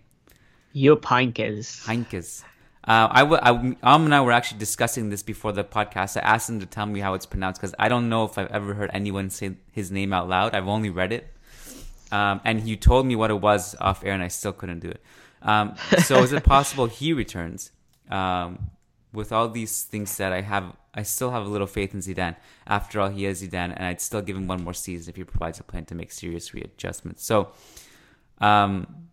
Jupp Heynckes. Heynckes. Uh, I, w- I, Om and I were actually discussing this before the podcast. I asked him to tell me how it's pronounced because I don't know if I've ever heard anyone say his name out loud. I've only read it. Um, and he told me what it was off air, and I still couldn't do it. Um, so is it possible he returns? Um, with all these things said, I have I still have a little faith in Zidane. After all, he is Zidane, and I'd still give him one more season if he provides a plan to make serious readjustments. So, um,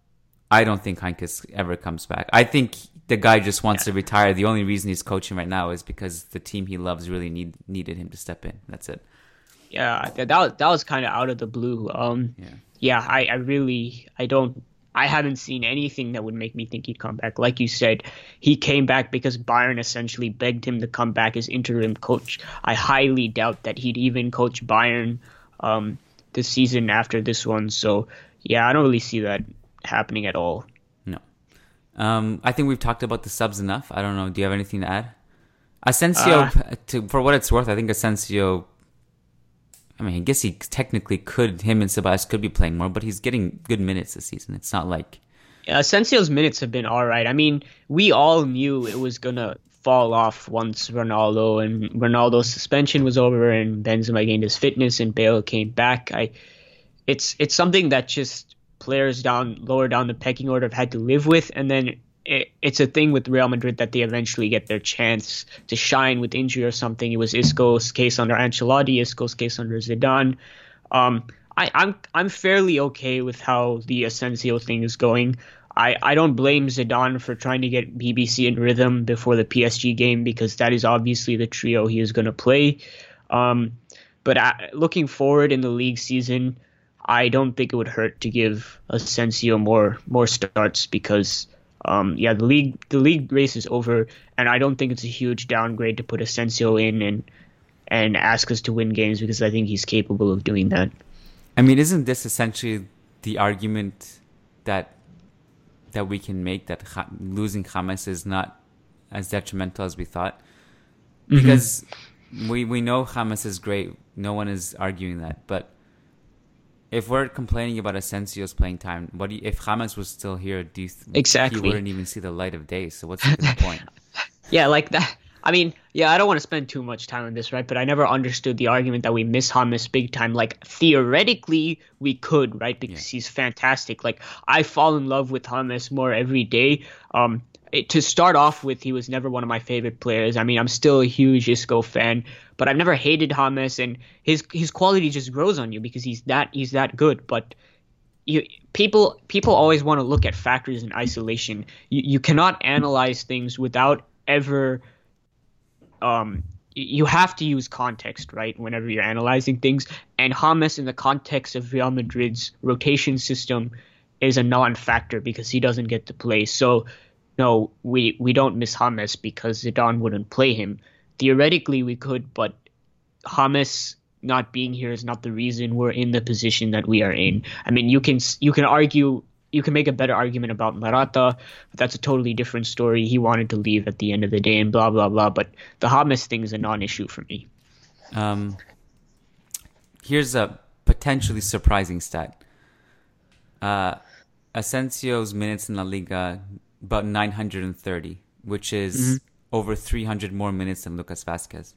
I don't think Heynckes ever comes back. I think the guy just wants yeah. to retire. The only reason he's coaching right now is because the team he loves really need needed him to step in. That's it. Yeah, that that was kind of out of the blue. Um, yeah, yeah, I, I really I don't I haven't seen anything that would make me think he'd come back. Like you said, he came back because Bayern essentially begged him to come back as interim coach. I highly doubt that he'd even coach Bayern um, this season after this one. So, yeah, I don't really see that happening at all. No. Um, I think we've talked about the subs enough. I don't know. Do you have anything to add? Asensio, uh, to, for what it's worth, I think Asensio I mean, I guess he technically could, him and Ceballos could be playing more, but he's getting good minutes this season. It's not like. Asensio's minutes have been all right. I mean, we all knew it was to fall off once Ronaldo and Ronaldo's suspension was over and Benzema gained his fitness and Bale came back. I, it's it's something that just players down lower down the pecking order have had to live with, and then it, it's a thing with Real Madrid that they eventually get their chance to shine with injury or something. It was Isco's case under Ancelotti, Isco's case under Zidane. Um, I, am I'm, I'm fairly okay with how the Asensio thing is going. I, I don't blame Zidane for trying to get BBC in rhythm before the PSG game because that is obviously the trio he is going to play. Um, but I, looking forward in the league season, I don't think it would hurt to give Asensio more more starts because um, yeah, the league the league race is over, and I don't think it's a huge downgrade to put Asensio in and and ask us to win games because I think he's capable of doing that. I mean, isn't this essentially the argument that that we can make that losing James is not as detrimental as we thought? Mm-hmm. Because mm-hmm. we we know James is great. No one is arguing that, but if we're complaining about Asensio's playing time, what do you, if James was still here? Do you th- exactly he wouldn't even see the light of day? So what's the point? yeah, like that. I mean, yeah, I don't want to spend too much time on this, right? But I never understood the argument that we miss James big time. Like theoretically, we could, right? Because yeah. he's fantastic. Like I fall in love with James more every day. Um, it, to start off with, he was never one of my favorite players. I mean, I'm still a huge Isco fan, but I've never hated James, and his his quality just grows on you because he's that he's that good. But you people people always want to look at factors in isolation. You you cannot analyze things without ever um you have to use context, right? Whenever you're analyzing things, and James in the context of Real Madrid's rotation system is a non-factor because he doesn't get to play. So no, we we don't miss James because Zidane wouldn't play him. Theoretically, we could, but James not being here is not the reason we're in the position that we are in. I mean, you can you can argue you can make a better argument about Morata, but that's a totally different story. He wanted to leave at the end of the day and blah blah blah. But the James thing is a non-issue for me. Um, here's a potentially surprising stat. Uh, Asensio's minutes in La Liga about 930, which is mm-hmm. over 300 more minutes than Lucas Vázquez.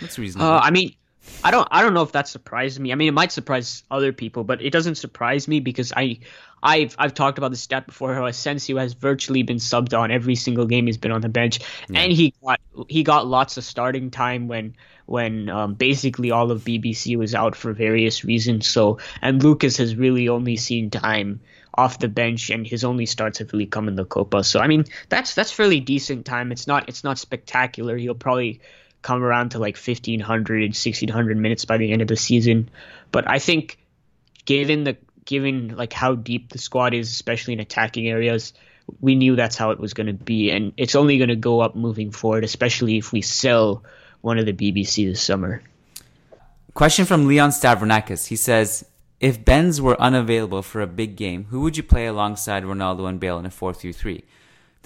That's reasonable. Uh, I mean, I don't I don't know if that surprised me. I mean, it might surprise other people, but it doesn't surprise me because I I've I've talked about the stat before how Asensio has virtually been subbed on every single game he's been on the bench, yeah. and he got he got lots of starting time when when um, basically all of BBC was out for various reasons. So and Lucas has really only seen time off the bench, and his only starts have really come in the Copa. So I mean, that's that's fairly decent time. It's not it's not spectacular. He'll probably come around to like 1500 1600 minutes by the end of the season but i think given the given like how deep the squad is especially in attacking areas we knew that's how it was going to be and it's only going to go up moving forward especially if we sell one of the bbc this summer question from leon stavronakis he says if benz were unavailable for a big game who would you play alongside ronaldo and bale in a 4-3-3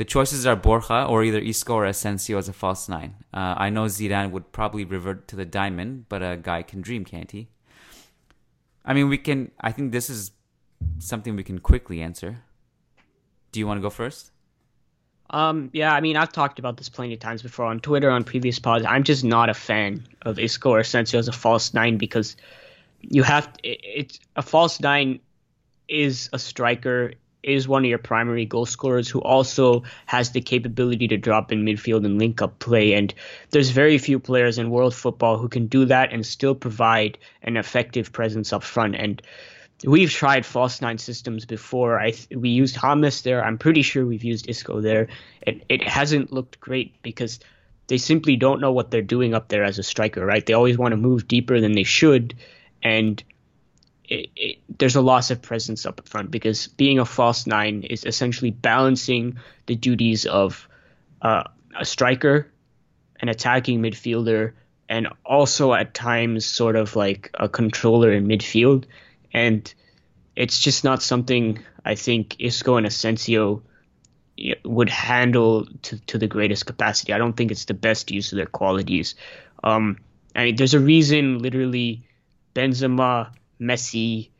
the choices are Borja or either Isco or Asensio as a false nine. Uh, I know Zidane would probably revert to the diamond, but a guy can dream, can't he? I mean, we can. I think this is something we can quickly answer. Do you want to go first? Um, yeah, I mean, I've talked about this plenty of times before on Twitter, on previous pods. I'm just not a fan of Isco or Asensio as a false nine because you have it, it's a false nine is a striker is one of your primary goal scorers who also has the capability to drop in midfield and link up play. And there's very few players in world football who can do that and still provide an effective presence up front. And we've tried false nine systems before. I we used James there. I'm pretty sure we've used Isco there. It it hasn't looked great because they simply don't know what they're doing up there as a striker, right? They always want to move deeper than they should, and it, it, there's a loss of presence up front because being a false nine is essentially balancing the duties of uh, a striker, an attacking midfielder, and also at times sort of like a controller in midfield. And it's just not something I think Isco and Asensio would handle to, to the greatest capacity. I don't think it's the best use of their qualities. Um, I mean, there's a reason literally Benzema, Messi,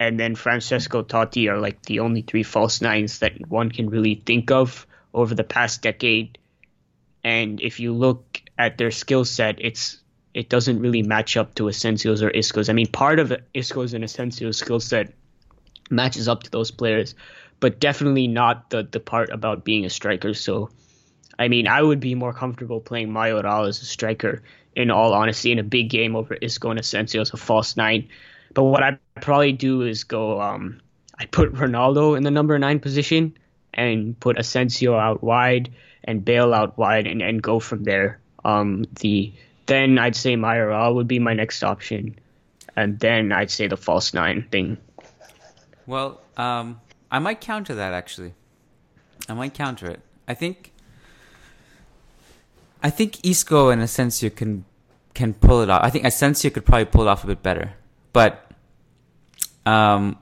and then Francesco Totti are like the only three false nines that one can really think of over the past decade. And if you look at their skill set, it's it doesn't really match up to Asensio's or Isco's. I mean, part of Isco's and Asensio's skill set matches up to those players, but definitely not the the part about being a striker. So, I mean, I would be more comfortable playing Mayoral as a striker, in all honesty, in a big game over Isco and Asensio as a false nine. But what I'd probably do is go. Um, I put Ronaldo in the number nine position and put Asensio out wide and Bale out wide and, and go from there. Um, the then I'd say Mayoral would be my next option, and then I'd say the false nine thing. Well, um, I might counter that actually. I might counter it. I think. I think Isco and Asensio can can pull it off. I think Asensio could probably pull it off a bit better. But um,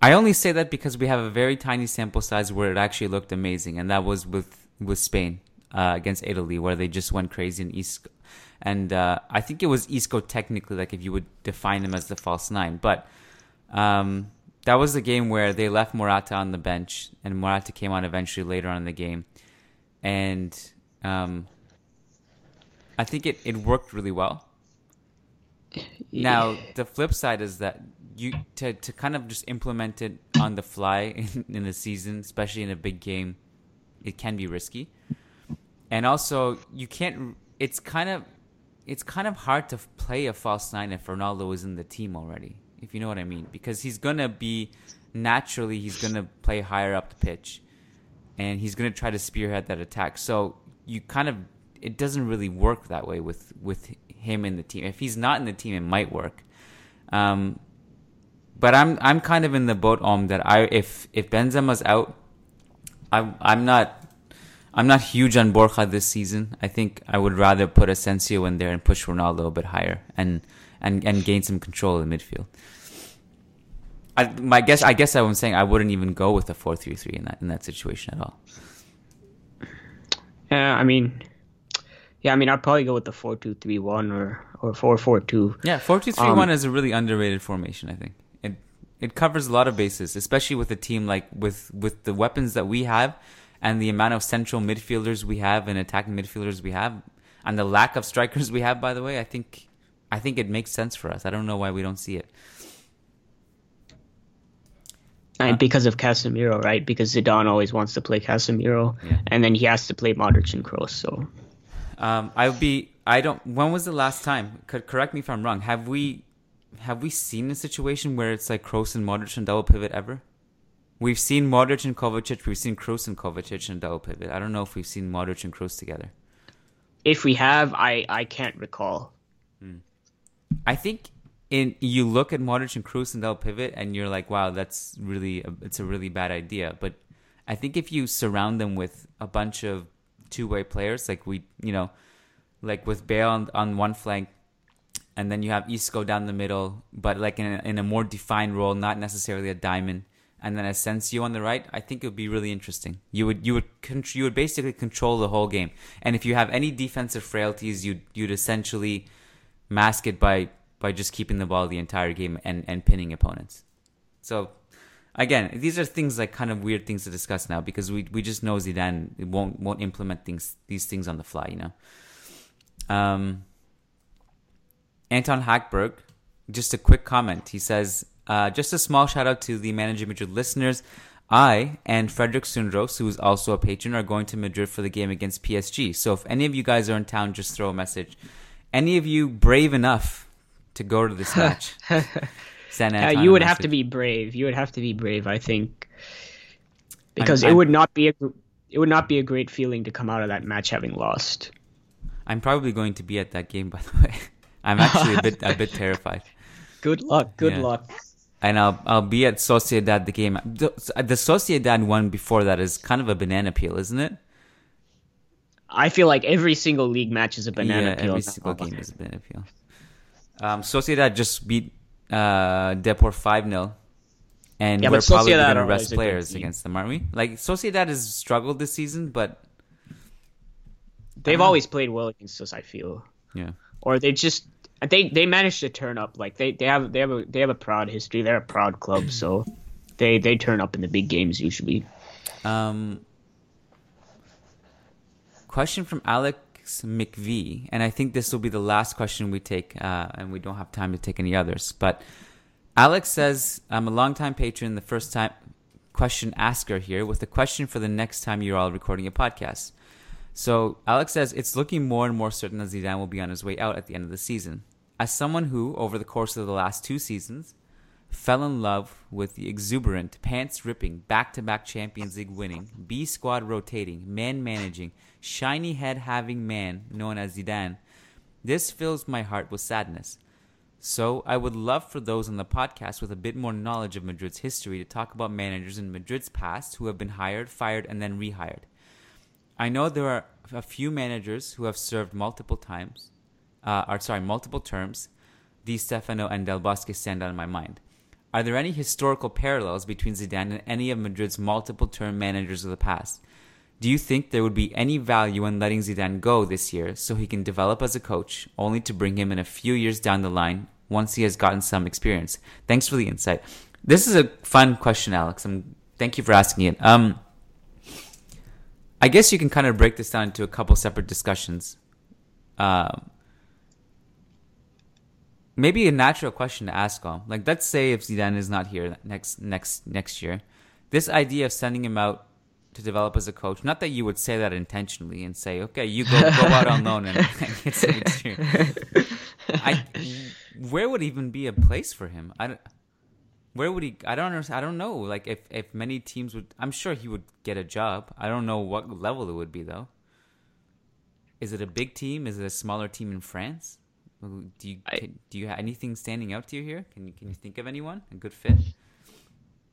I only say that because we have a very tiny sample size where it actually looked amazing, and that was with with Spain uh, against Italy, where they just went crazy in Isco. And uh, I think it was Isco technically, like if you would define him as the false nine, but um, that was the game where they left Morata on the bench, and Morata came on eventually later on in the game. and um, I think it, it worked really well. Now the flip side is that you to to kind of just implement it on the fly in, in the season, especially in a big game, it can be risky. And also, you can't. It's kind of it's kind of hard to play a false nine if Ronaldo is in the team already. If you know what I mean, because he's gonna be naturally he's gonna play higher up the pitch, and he's gonna try to spearhead that attack. So you kind of it doesn't really work that way with with him in the team. If he's not in the team, it might work. Um, but I'm I'm kind of in the boat on that. I if if Benzema's out, I'm I'm not I'm not huge on Borja this season. I think I would rather put Asensio in there and push Ronaldo a bit higher and and, and gain some control in the midfield. I my guess I guess I was saying I wouldn't even go with a four three three in that in that situation at all. Yeah, I mean, yeah, I mean, I'd probably go with the four two three one or or four four two. Yeah, four two three one um, is a really underrated formation. I think it it covers a lot of bases, especially with a team like with with the weapons that we have and the amount of central midfielders we have and attacking midfielders we have, and the lack of strikers we have. By the way, I think I think it makes sense for us. I don't know why we don't see it. And uh, because of Casemiro, right? Because Zidane always wants to play Casemiro, Yeah. and then he has to play Modric and Kroos. So Um, I would be. I don't. When was the last time? Could correct me if I'm wrong. Have we, have we seen a situation where it's like Kroos and Modric and double pivot ever? We've seen Modric and Kovacic. We've seen Kroos and Kovacic and double pivot. I don't know if we've seen Modric and Kroos together. if we have, I I can't recall. Hmm. I think in you look at Modric and Kroos and double pivot, and you're like, wow, that's really a, it's a really bad idea. But I think if you surround them with a bunch of two way players, like we, you know, like with Bale on, on one flank, and then you have Isco down the middle, but like in a, in a more defined role, not necessarily a diamond, and then Asensio on the right, I think it would be really interesting. You would you would you would basically control the whole game, and if you have any defensive frailties, you'd you'd essentially mask it by by just keeping the ball the entire game and and pinning opponents. So again, these are things like kind of weird things to discuss now because we we just know Zidane won't won't implement things these things on the fly, you know. Um, Anton Hackberg, just a quick comment. He says, uh, just a small shout out to the Managing Madrid listeners. I and Frederick Sundros, who is also a patron, are going to Madrid for the game against PSG. So if any of you guys are in town, just throw a message. Any of you brave enough to go to this match? Send Uh, you would have to be brave. You would have to be brave, I think, because I'm- it would not be a it would not be a great feeling to come out of that match having lost. I'm probably going to be at that game, by the way. I'm actually a bit a bit terrified. Good luck. Good Yeah. luck. and I'll I'll be at Sociedad the game. The, the Sociedad one before that is kind of a banana peel, isn't it? I feel like every single league match is a banana yeah, peel. every single game is a banana peel. Um, Sociedad just beat uh, Depor five 0 and Yeah, we're probably going to rest players against them, aren't we? Like Sociedad has struggled this season, but They've always played well against us. I feel, yeah, or they just they they managed to turn up. Like they, they have they have a they have a proud history. They're a proud club, so they they turn up in the big games usually. Um, question from McVie, and I think this will be the last question we take, uh, and we don't have time to take any others. But Alex says, "I'm a longtime patron, the first time question asker here, with a question for the next time you're all recording a podcast." So Alex says it's looking more and more certain that Zidane will be on his way out at the end of the season. As someone who, over the course of the last two seasons, fell in love with the exuberant, pants ripping, back to back Champions League winning, B squad rotating, man managing, shiny head having man known as Zidane, this fills my heart with sadness. So I would love for those on the podcast with a bit more knowledge of Madrid's history to talk about managers in Madrid's past who have been hired, fired, and then rehired. I know there are a few managers who have served multiple times, uh, or sorry, multiple terms. Di Stefano and Del Bosque stand out in my mind. Are there any historical parallels between Zidane and any of Madrid's multiple term managers of the past? Do you think there would be any value in letting Zidane go this year so he can develop as a coach, only to bring him in a few years down the line once he has gotten some experience? Thanks for the insight. This is a fun question, Alex. and thank you for asking it. Um, I guess you can kind of break this down into a couple separate discussions. Um, maybe a natural question to ask all. Like, let's say if Zidane is not here next next next year, this idea of sending him out to develop as a coach. Not that you would say that intentionally and say, "Okay, you go go out on loan and, and get some experience." I, where would even be a place for him? I don't, where would he? I don't understand. I don't know. Like if if many teams would, I'm sure he would get a job. I don't know what level it would be though. Is it a big team? Is it a smaller team in France? Do you I, do you have anything standing out to you here? Can you can you think of anyone a good fit?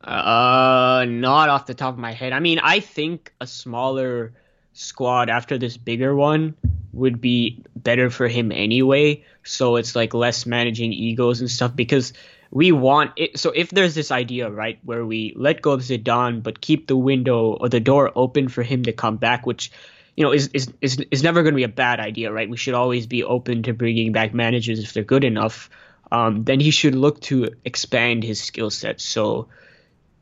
Uh, not off the top of my head. I mean, I think a smaller squad after this bigger one would be better for him anyway. So it's like less managing egos and stuff because we want it. So if there's this idea, right, where we let go of Zidane but keep the window or the door open for him to come back, which you know is is is, is never going to be a bad idea, right? We should always be open to bringing back managers if they're good enough. Um, then he should look to expand his skill set. So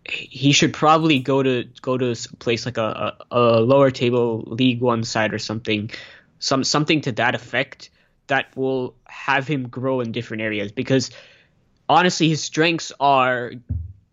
he should probably go to go to a place like a, a, a lower table League One side or something, some something to that effect that will have him grow in different areas because honestly his strengths are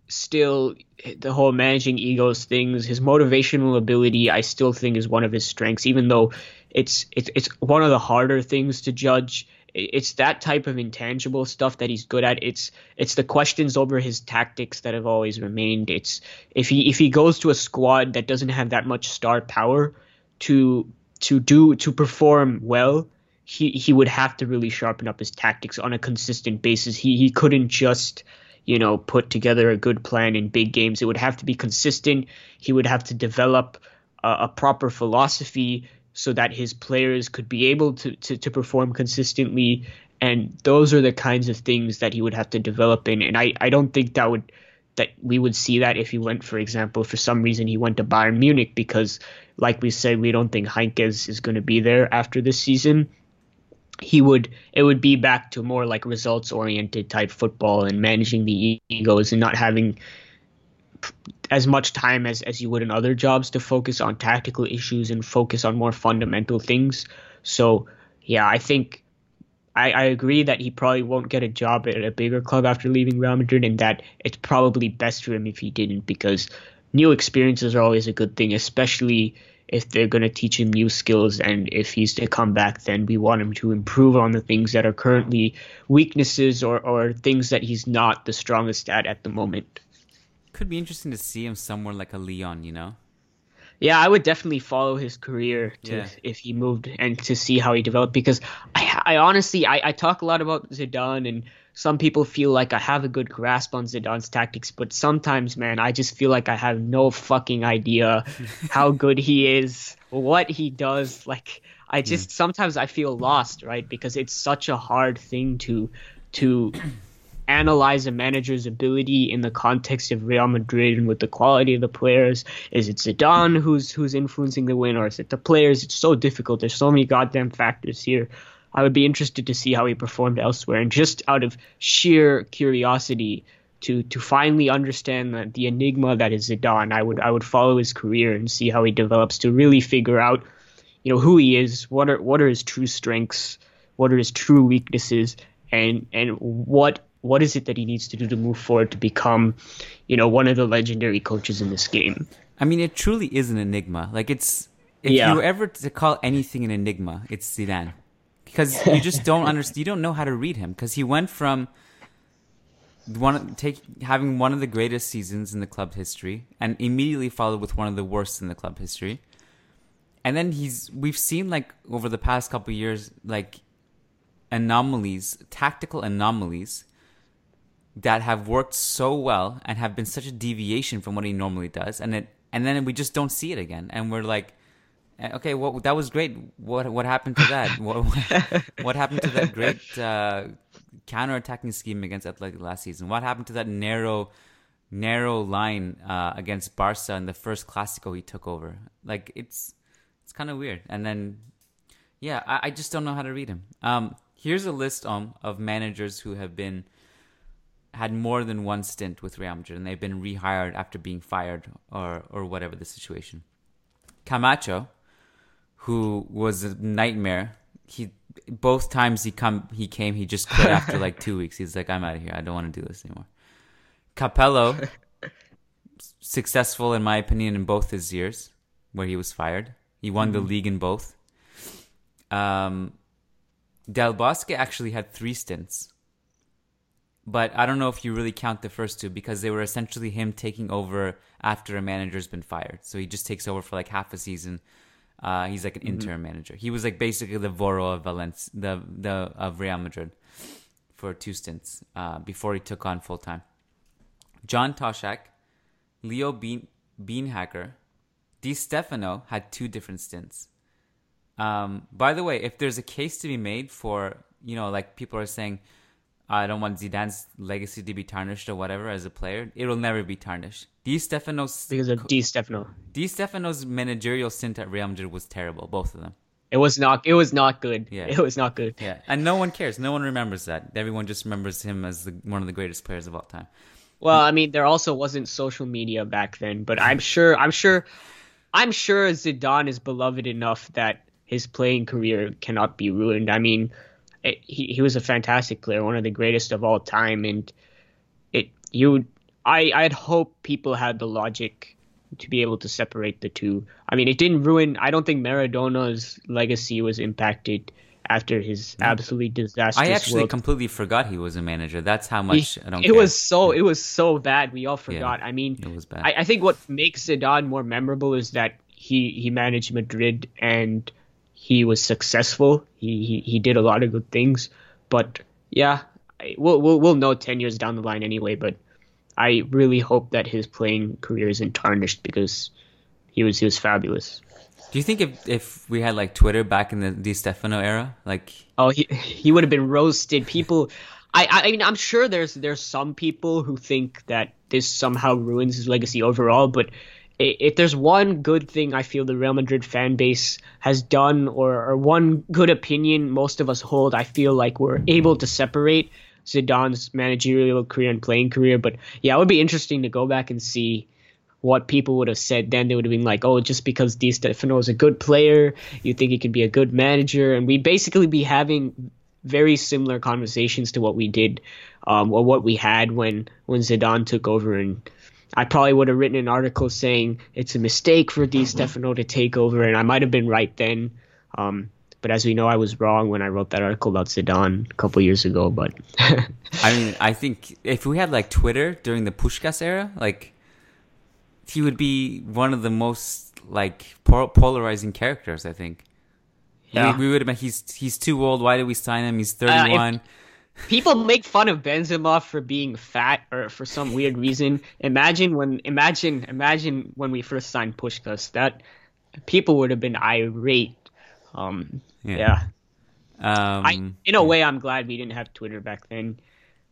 still the whole managing egos things his motivational ability i still think is one of his strengths even though it's it's, it's one of the harder things to judge it's that type of intangible stuff that he's good at. It's it's the questions over his tactics that have always remained. It's if he if he goes to a squad that doesn't have that much star power to to do to perform well, he he would have to really sharpen up his tactics on a consistent basis. He he couldn't just you know put together a good plan in big games. It would have to be consistent. He would have to develop a, a proper philosophy so that his players could be able to, to, to perform consistently. And those are the kinds of things that he would have to develop in. And I, I don't think that would that we would see that if he went, for example, for some reason he went to Bayern Munich because, like we said, we don't think Heynckes is going to be there after this season. He would it would be back to more like results oriented type football and managing the egos and not having as much time as, as you would in other jobs to focus on tactical issues and focus on more fundamental things. So, yeah, I think I, I agree that he probably won't get a job at a bigger club after leaving Real Madrid, and that it's probably best for him if he didn't because new experiences are always a good thing, especially if they're going to teach him new skills and if he's to come back then we want him to improve on the things that are currently weaknesses or, or things that he's not the strongest at at the moment could be interesting to see him somewhere like a Lyon, you know? Yeah, I would definitely follow his career to, yeah. if he moved and to see how he developed because I, I honestly I, I talk a lot about Zidane and some people feel like I have a good grasp on Zidane's tactics, but sometimes, man, I just feel like I have no fucking idea how good he is, what he does. Like, I just mm. sometimes I feel lost, right? Because it's such a hard thing to to analyze a manager's ability in the context of Real Madrid and with the quality of the players. Is it Zidane who's who's influencing the win, or is it the players? It's so difficult. There's so many goddamn factors here. I would be interested to see how he performed elsewhere, and just out of sheer curiosity to to finally understand the, the enigma that is Zidane, I would I would follow his career and see how he develops to really figure out, you know, who he is, what are what are his true strengths, what are his true weaknesses, and and what what is it that he needs to do to move forward to become, you know, one of the legendary coaches in this game? I mean, it truly is an enigma. Like it's if yeah. you ever to call anything an enigma, it's Zidane, because you just don't understand. You don't know how to read him because he went from one take having one of the greatest seasons in the club history and immediately followed with one of the worst in the club history. And then he's we've seen like over the past couple years like anomalies, tactical anomalies that have worked so well and have been such a deviation from what he normally does, and it and then we just don't see it again, and we're like, okay, well that was great. What what happened to that? what, what happened to that great uh, counter-attacking scheme against Athletic last season? What happened to that narrow narrow line uh, against Barca in the first Clasico he took over? Like it's it's kind of weird. And then yeah, I, I, just don't know how to read him. Um, here's a list um, of managers who have been had more than one stint with Real Madrid and they've been rehired after being fired or or whatever the situation. Camacho, who was a nightmare. He both times he come he came he just quit after like two weeks. He's like, I'm out of here. I don't want to do this anymore. Capello, successful in my opinion in both his years where he was fired. He won the league in both. Um, Del Bosque actually had three stints. But I don't know if you really count the first two because they were essentially him taking over after a manager's been fired. So he just takes over for like half a season. Uh, he's like an interim manager. He was like basically the Voro of Valence, the the of Real Madrid, for two stints uh, before he took on full time. John Toshack, Leo Bean Beenhakker, Di Stefano had two different stints. Um, by the way, if there's a case to be made for, you know, like people are saying, I don't want Zidane's legacy to be tarnished or whatever as a player, it will never be tarnished. Di Stefano's because of Di Stefano. Di Stefano's managerial stint at Real Madrid was terrible, both of them. It was not. It was not good. Yeah. It was not good. Yeah, and no one cares. No one remembers that. Everyone just remembers him as the, one of the greatest players of all time. Well, I mean, there also wasn't social media back then, but I'm sure. I'm sure. I'm sure Zidane is beloved enough that his playing career cannot be ruined. I mean, it, he he was a fantastic player, one of the greatest of all time, and it you I I'd hope people had the logic to be able to separate the two. I mean, it didn't ruin. I don't think Maradona's legacy was impacted after his absolutely disastrous. I actually World completely forgot he was a manager. That's how much I don't. it care. was so it was so bad we all forgot i mean it was bad. I, I think what makes zidane more memorable is that he he managed madrid and he was successful he he, he did a lot of good things but yeah I- we'll, we'll we'll know 10 years down the line anyway but i really hope that his playing career isn't tarnished because he was he was fabulous Do you think if if we had like Twitter back in the Di Stefano era, like Oh, he he would have been roasted. People, I I mean, I'm sure there's there's some people who think that this somehow ruins his legacy overall. But if there's one good thing I feel the Real Madrid fan base has done, or or one good opinion most of us hold, I feel like we're able to separate Zidane's managerial career and playing career. But yeah, it would be interesting to go back and see what people would have said then they would have been like oh just because Di Stefano is a good player you think he can be a good manager and we'd basically be having very similar conversations to what we did um, or what we had when when Zidane took over and I probably would have written an article saying it's a mistake for Di Stefano to take over and I might have been right then um, but as we know I was wrong when I wrote that article about Zidane a couple years ago but I mean, I think if we had like Twitter during the Puskas era, like he would be one of the most like po- polarizing characters. I think. Yeah. We, we would have been. He's he's too old. Why did we sign him? He's thirty one. People make fun of Benzema for being fat or for some weird reason. Imagine when imagine imagine when we first signed Puskas. That people would have been irate. Um, Yeah. yeah. um, I in a way I'm glad we didn't have Twitter back then.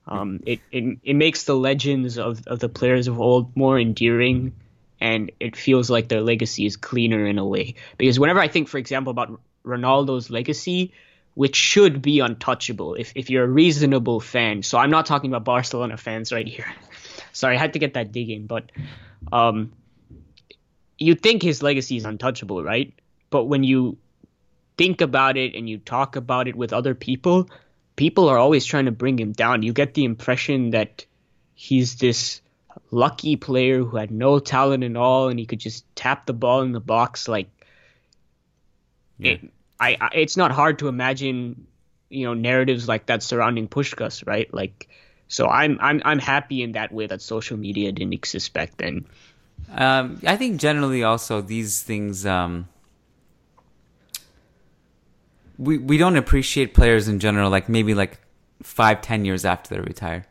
Um, it, it it makes the legends of, of the players of old more endearing, and it feels like their legacy is cleaner in a way. Because whenever I think, for example, about Ronaldo's legacy, which should be untouchable if if you're a reasonable fan. So I'm not talking about Barcelona fans right here. Sorry, I had to get that dig in, but um, you think his legacy is untouchable, right? But when you think about it and you talk about it with other people, people are always trying to bring him down. You get the impression that he's this lucky player who had no talent at all and he could just tap the ball in the box like Yeah. it, I, I it's not hard to imagine you know narratives like that surrounding Puskas, right? Like so I'm I'm I'm happy in that way that social media didn't exist back then. Um, I think generally also these things um, we we don't appreciate players in general like maybe like five ten years after they're retired.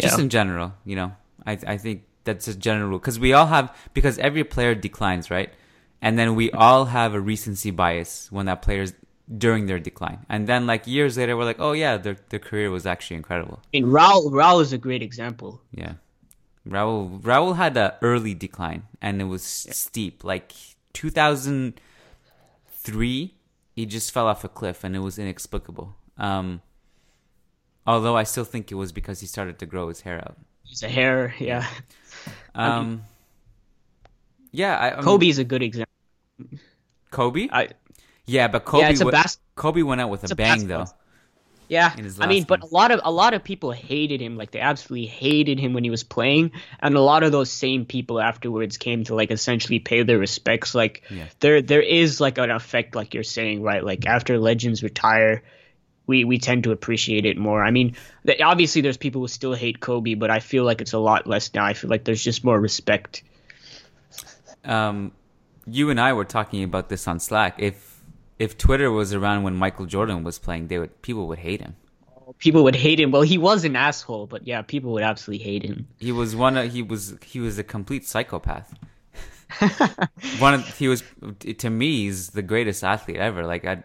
Just in general, you know, I I think that's a general rule because we all have because every player declines, right? And then we all have a recency bias when that player's during their decline, and then like years later, we're like, oh yeah, their their career was actually incredible. I mean Raul Raul is a great example. Yeah. Raul Raul had a early decline and it was steep. Like 2003, he just fell off a cliff and it was inexplicable. Um although I still think it was because he started to grow his hair out. He's a hair, yeah. Um yeah, I, I mean, Kobe's a good example. Kobe. I, yeah, but Kobe. yeah, it's a bas- Kobe went out with a a bang though. Yeah, I mean, last but a lot of a lot of people hated him. Like they absolutely hated him when he was playing, and a lot of those same people afterwards came to like essentially pay their respects. Like Yeah. there there is like an effect, like you're saying, right? Like after legends retire, we we tend to appreciate it more. I mean, obviously there's people who still hate Kobe, but I feel like it's a lot less now. I feel like there's just more respect. Um, you and I were talking about this on Slack. If if Twitter was around when Michael Jordan was playing, they would people would hate him. People would hate him. Well, he was an asshole, but yeah, people would absolutely hate him. He was one. Of, he was he was a complete psychopath. one of he was to me he's the greatest athlete ever. Like I,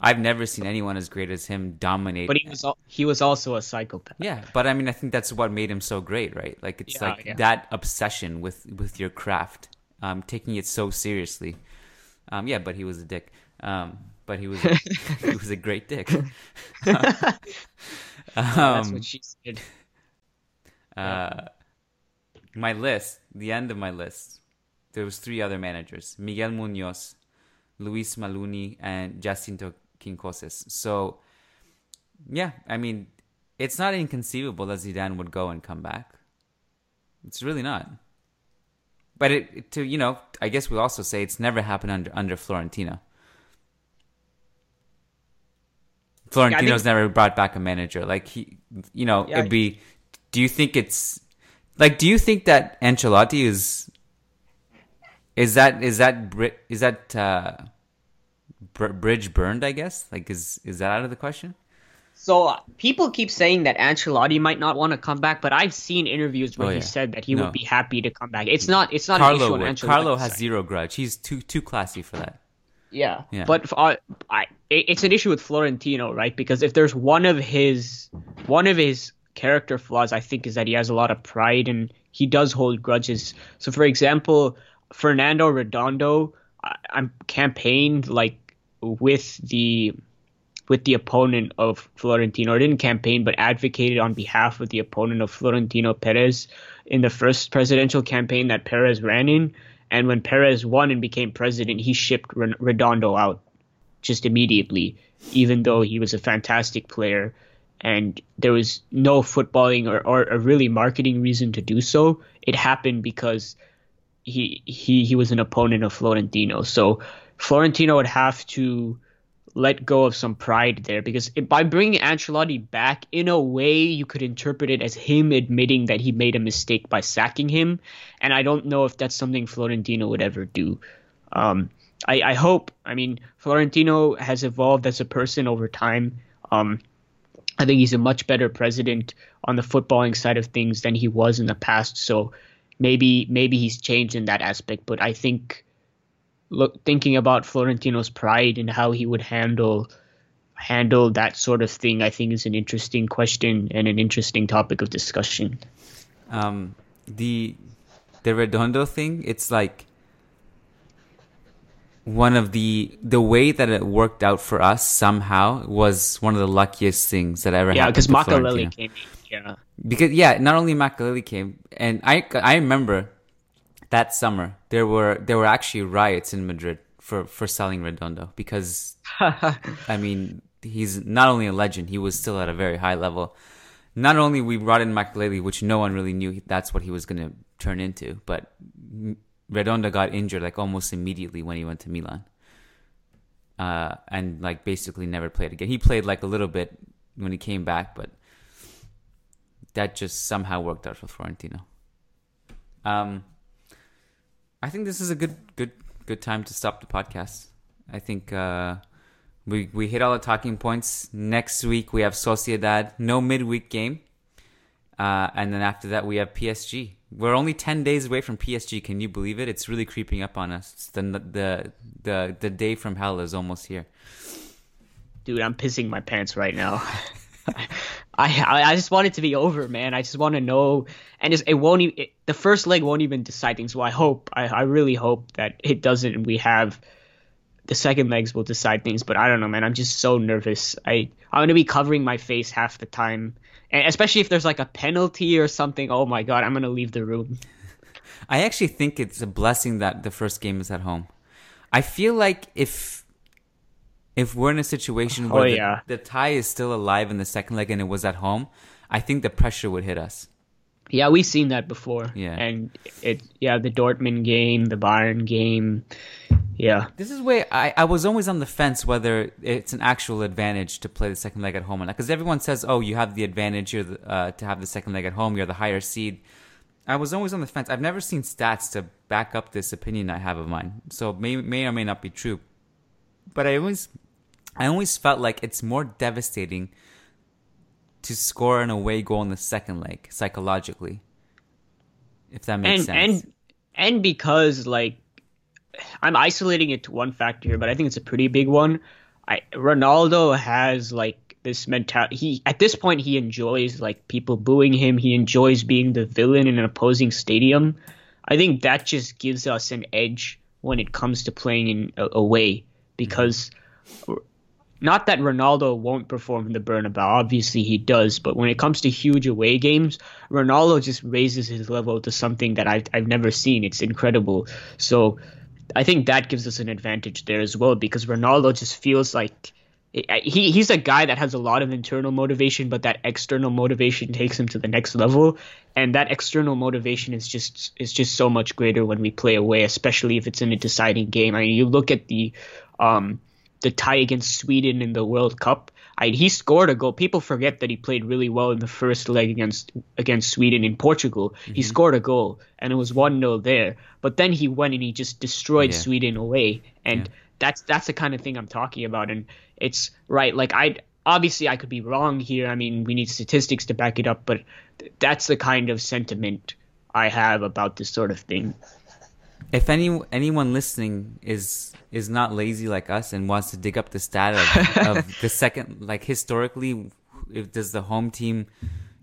I've never seen anyone as great as him dominate. But he was al- he was also a psychopath. yeah, but I mean I think that's what made him so great, right? Like it's Yeah, like yeah. that obsession with with your craft, um, taking it so seriously. Um, yeah, but he was a dick. Um, but he was a, he was a great dick. That's um, what she said. uh, my list, the end of my list, there was three other managers: Miguel Munoz, Luis Molowny, and Jacinto Quincoces. So, yeah, I mean, it's not inconceivable that Zidane would go and come back. It's really not. But it to you know, I guess we'll also say it's never happened under under Florentino. Florentino's think- never brought back a manager. Like he, you know, Yeah. it'd be. Do you think it's like? Do you think that Ancelotti is? Is that is that is that uh, br- bridge burned? I guess. Like, is is that out of the question? So uh, people keep saying that Ancelotti might not want to come back, but I've seen interviews where Oh, he said that he No. would be happy to come back. It's not. It's not an issue Carlo Carlo has zero grudge. He's too too classy for that. Yeah. Yeah. But uh, I, it's an issue with Florentino, right? Because if there's one of his one of his character flaws, I think, is that he has a lot of pride and he does hold grudges. So, for example, Fernando Redondo, I, I'm campaigned like with the with the opponent of Florentino, or didn't campaign, but advocated on behalf of the opponent of Florentino Perez in the first presidential campaign that Perez ran in. And when Perez won and became president, he shipped Redondo out just immediately, even though he was a fantastic player. And there was no footballing or, or a really marketing reason to do so. It happened because he he he was an opponent of Florentino. So Florentino would have to let go of some pride there because it, by bringing Ancelotti back, in a way, you could interpret it as him admitting that he made a mistake by sacking him, and I don't know if that's something Florentino would ever do. Um, I, I hope. I mean, Florentino has evolved as a person over time. Um, I think he's a much better president on the footballing side of things than he was in the past. So maybe maybe he's changed in that aspect. But I think look thinking about Florentino's pride and how he would handle handle that sort of thing, I think is an interesting question and an interesting topic of discussion. Um, the the Redondo thing, it's like one of the the way that it worked out for us somehow was one of the luckiest things that ever Yeah, happened. Yeah, because Makelele came. Yeah. Because yeah, not only Makelele came, and I I remember that summer there were there were actually riots in Madrid for for selling Redondo because I mean he's not only a legend, he was still at a very high level. Not only we brought in Makelele, which no one really knew that's what he was going to turn into, but Redondo got injured like almost immediately when he went to Milan. Uh, and like basically never played again. He played like a little bit when he came back, but that just somehow worked out for Florentino. Um, I think this is a good, good, good time to stop the podcast. I think uh, we we hit all the talking points. Next week we have Sociedad, no midweek game, uh, and then after that we have PSG. We're only ten days away from PSG. Can you believe it? It's really creeping up on us. It's the the the the day from hell is almost here. Dude, I'm pissing my pants right now. I, I just want it to be over, man. I just want to know, and it won't. Even, it, the first leg won't even decide things. So I hope, I, I really hope that it doesn't. We have the second legs will decide things. But I don't know, man. I'm just so nervous. I I'm gonna be covering my face half the time, and especially if there's like a penalty or something. Oh my god, I'm gonna leave the room. I actually think it's a blessing that the first game is at home. I feel like if if we're in a situation Oh, where the, yeah. the tie is still alive in the second leg and it was at home, I think the pressure would hit us. Yeah, we've seen that before. Yeah. And it yeah, the Dortmund game, the Bayern game. Yeah. This is where I, I was always on the fence whether it's an actual advantage to play the second leg at home or not. Because everyone says, oh, you have the advantage you're the, uh, to have the second leg at home, you're the higher seed. I was always on the fence. I've never seen stats to back up this opinion I have of mine. So may, may or may not be true. But I always, I always felt like it's more devastating to score an away goal in the second leg psychologically. If that makes and sense. and and because like I'm isolating it to one factor here, but I think it's a pretty big one. I Ronaldo has like this mentality. He at this point he enjoys like people booing him. He enjoys being the villain in an opposing stadium. I think that just gives us an edge when it comes to playing in a, away because not that Ronaldo won't perform in the Bernabeu. Obviously, he does. But when it comes to huge away games, Ronaldo just raises his level to something that I've, I've never seen. It's incredible. So I think that gives us an advantage there as well because Ronaldo just feels like he he's a guy that has a lot of internal motivation, but that external motivation takes him to the next level. And that external motivation is just is just so much greater when we play away, especially if it's in a deciding game. I mean, you look at the um, the tie against Sweden in the World Cup. I, he scored a goal. People forget that he played really well in the first leg against against Sweden in Portugal. He mm-hmm. scored a goal and it was one 0 there. But then he went and he just destroyed Yeah. Sweden away, and Yeah. that's that's the kind of thing I'm talking about. And it's right. Like I obviously I could be wrong here. I mean, we need statistics to back it up, but th- that's the kind of sentiment I have about this sort of thing. If any anyone listening is is not lazy like us and wants to dig up the stat of, of the second like historically if does the home team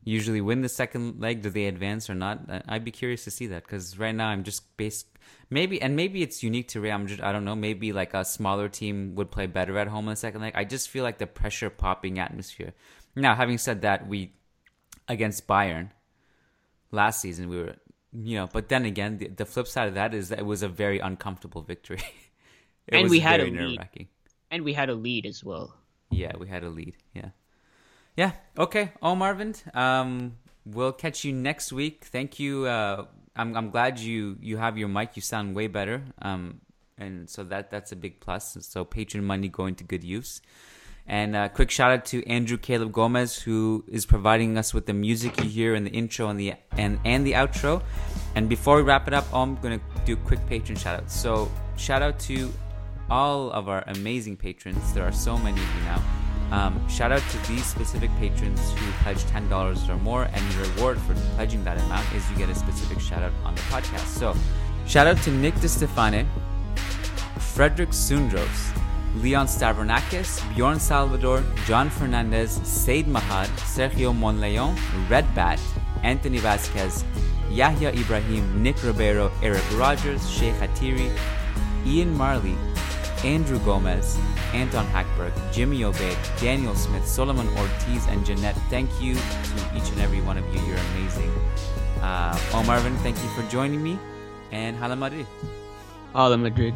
usually win the second leg? Do they advance or not? I'd be curious to see that because right now i'm just based maybe and maybe it's unique to real madrid i don't know maybe like a smaller team would play better at home in the second leg. I just feel like the pressure popping atmosphere. Now having said that we against bayern last season we were you know but then again the, the flip side of that is that it was a very uncomfortable victory. It And was we had a lead. And we had a lead as well. yeah we had a lead yeah. Yeah okay oh marvin um we'll catch you next week. Thank you uh i'm, I'm glad you you have your mic. You sound way better um and so that that's a big plus. So patron money going to good use and uh, quick shout out to Andrew Caleb Gomez, who is providing us with the music you hear in the intro and the and, and the outro. And before we wrap it up, I'm gonna do a quick patron shout out. So shout out to all of our amazing patrons. There are so many of you now. Um, shout out to these specific patrons who pledge ten dollars or more, and the reward for pledging that amount is you get a specific shout out on the podcast. So, shout out to Nick DeStefane, Frederick Sundros, Leon Stavronakis, Bjorn Salvador, John Fernandez, Said Mahad, Sergio Monleon, Red Bat, Anthony Vasquez, Yahya Ibrahim, Nick Ribeiro, Eric Rogers, Sheikh Hatiri, Ian Marley, Andrew Gomez, Anton Hackberg, Jimmy Obeid, Daniel Smith, Solomon Ortiz, and Jeanette. Thank you to each and every one of you. You're amazing. Uh, Marvin, thank you for joining me. And Hala Madrid. Hala Madrid.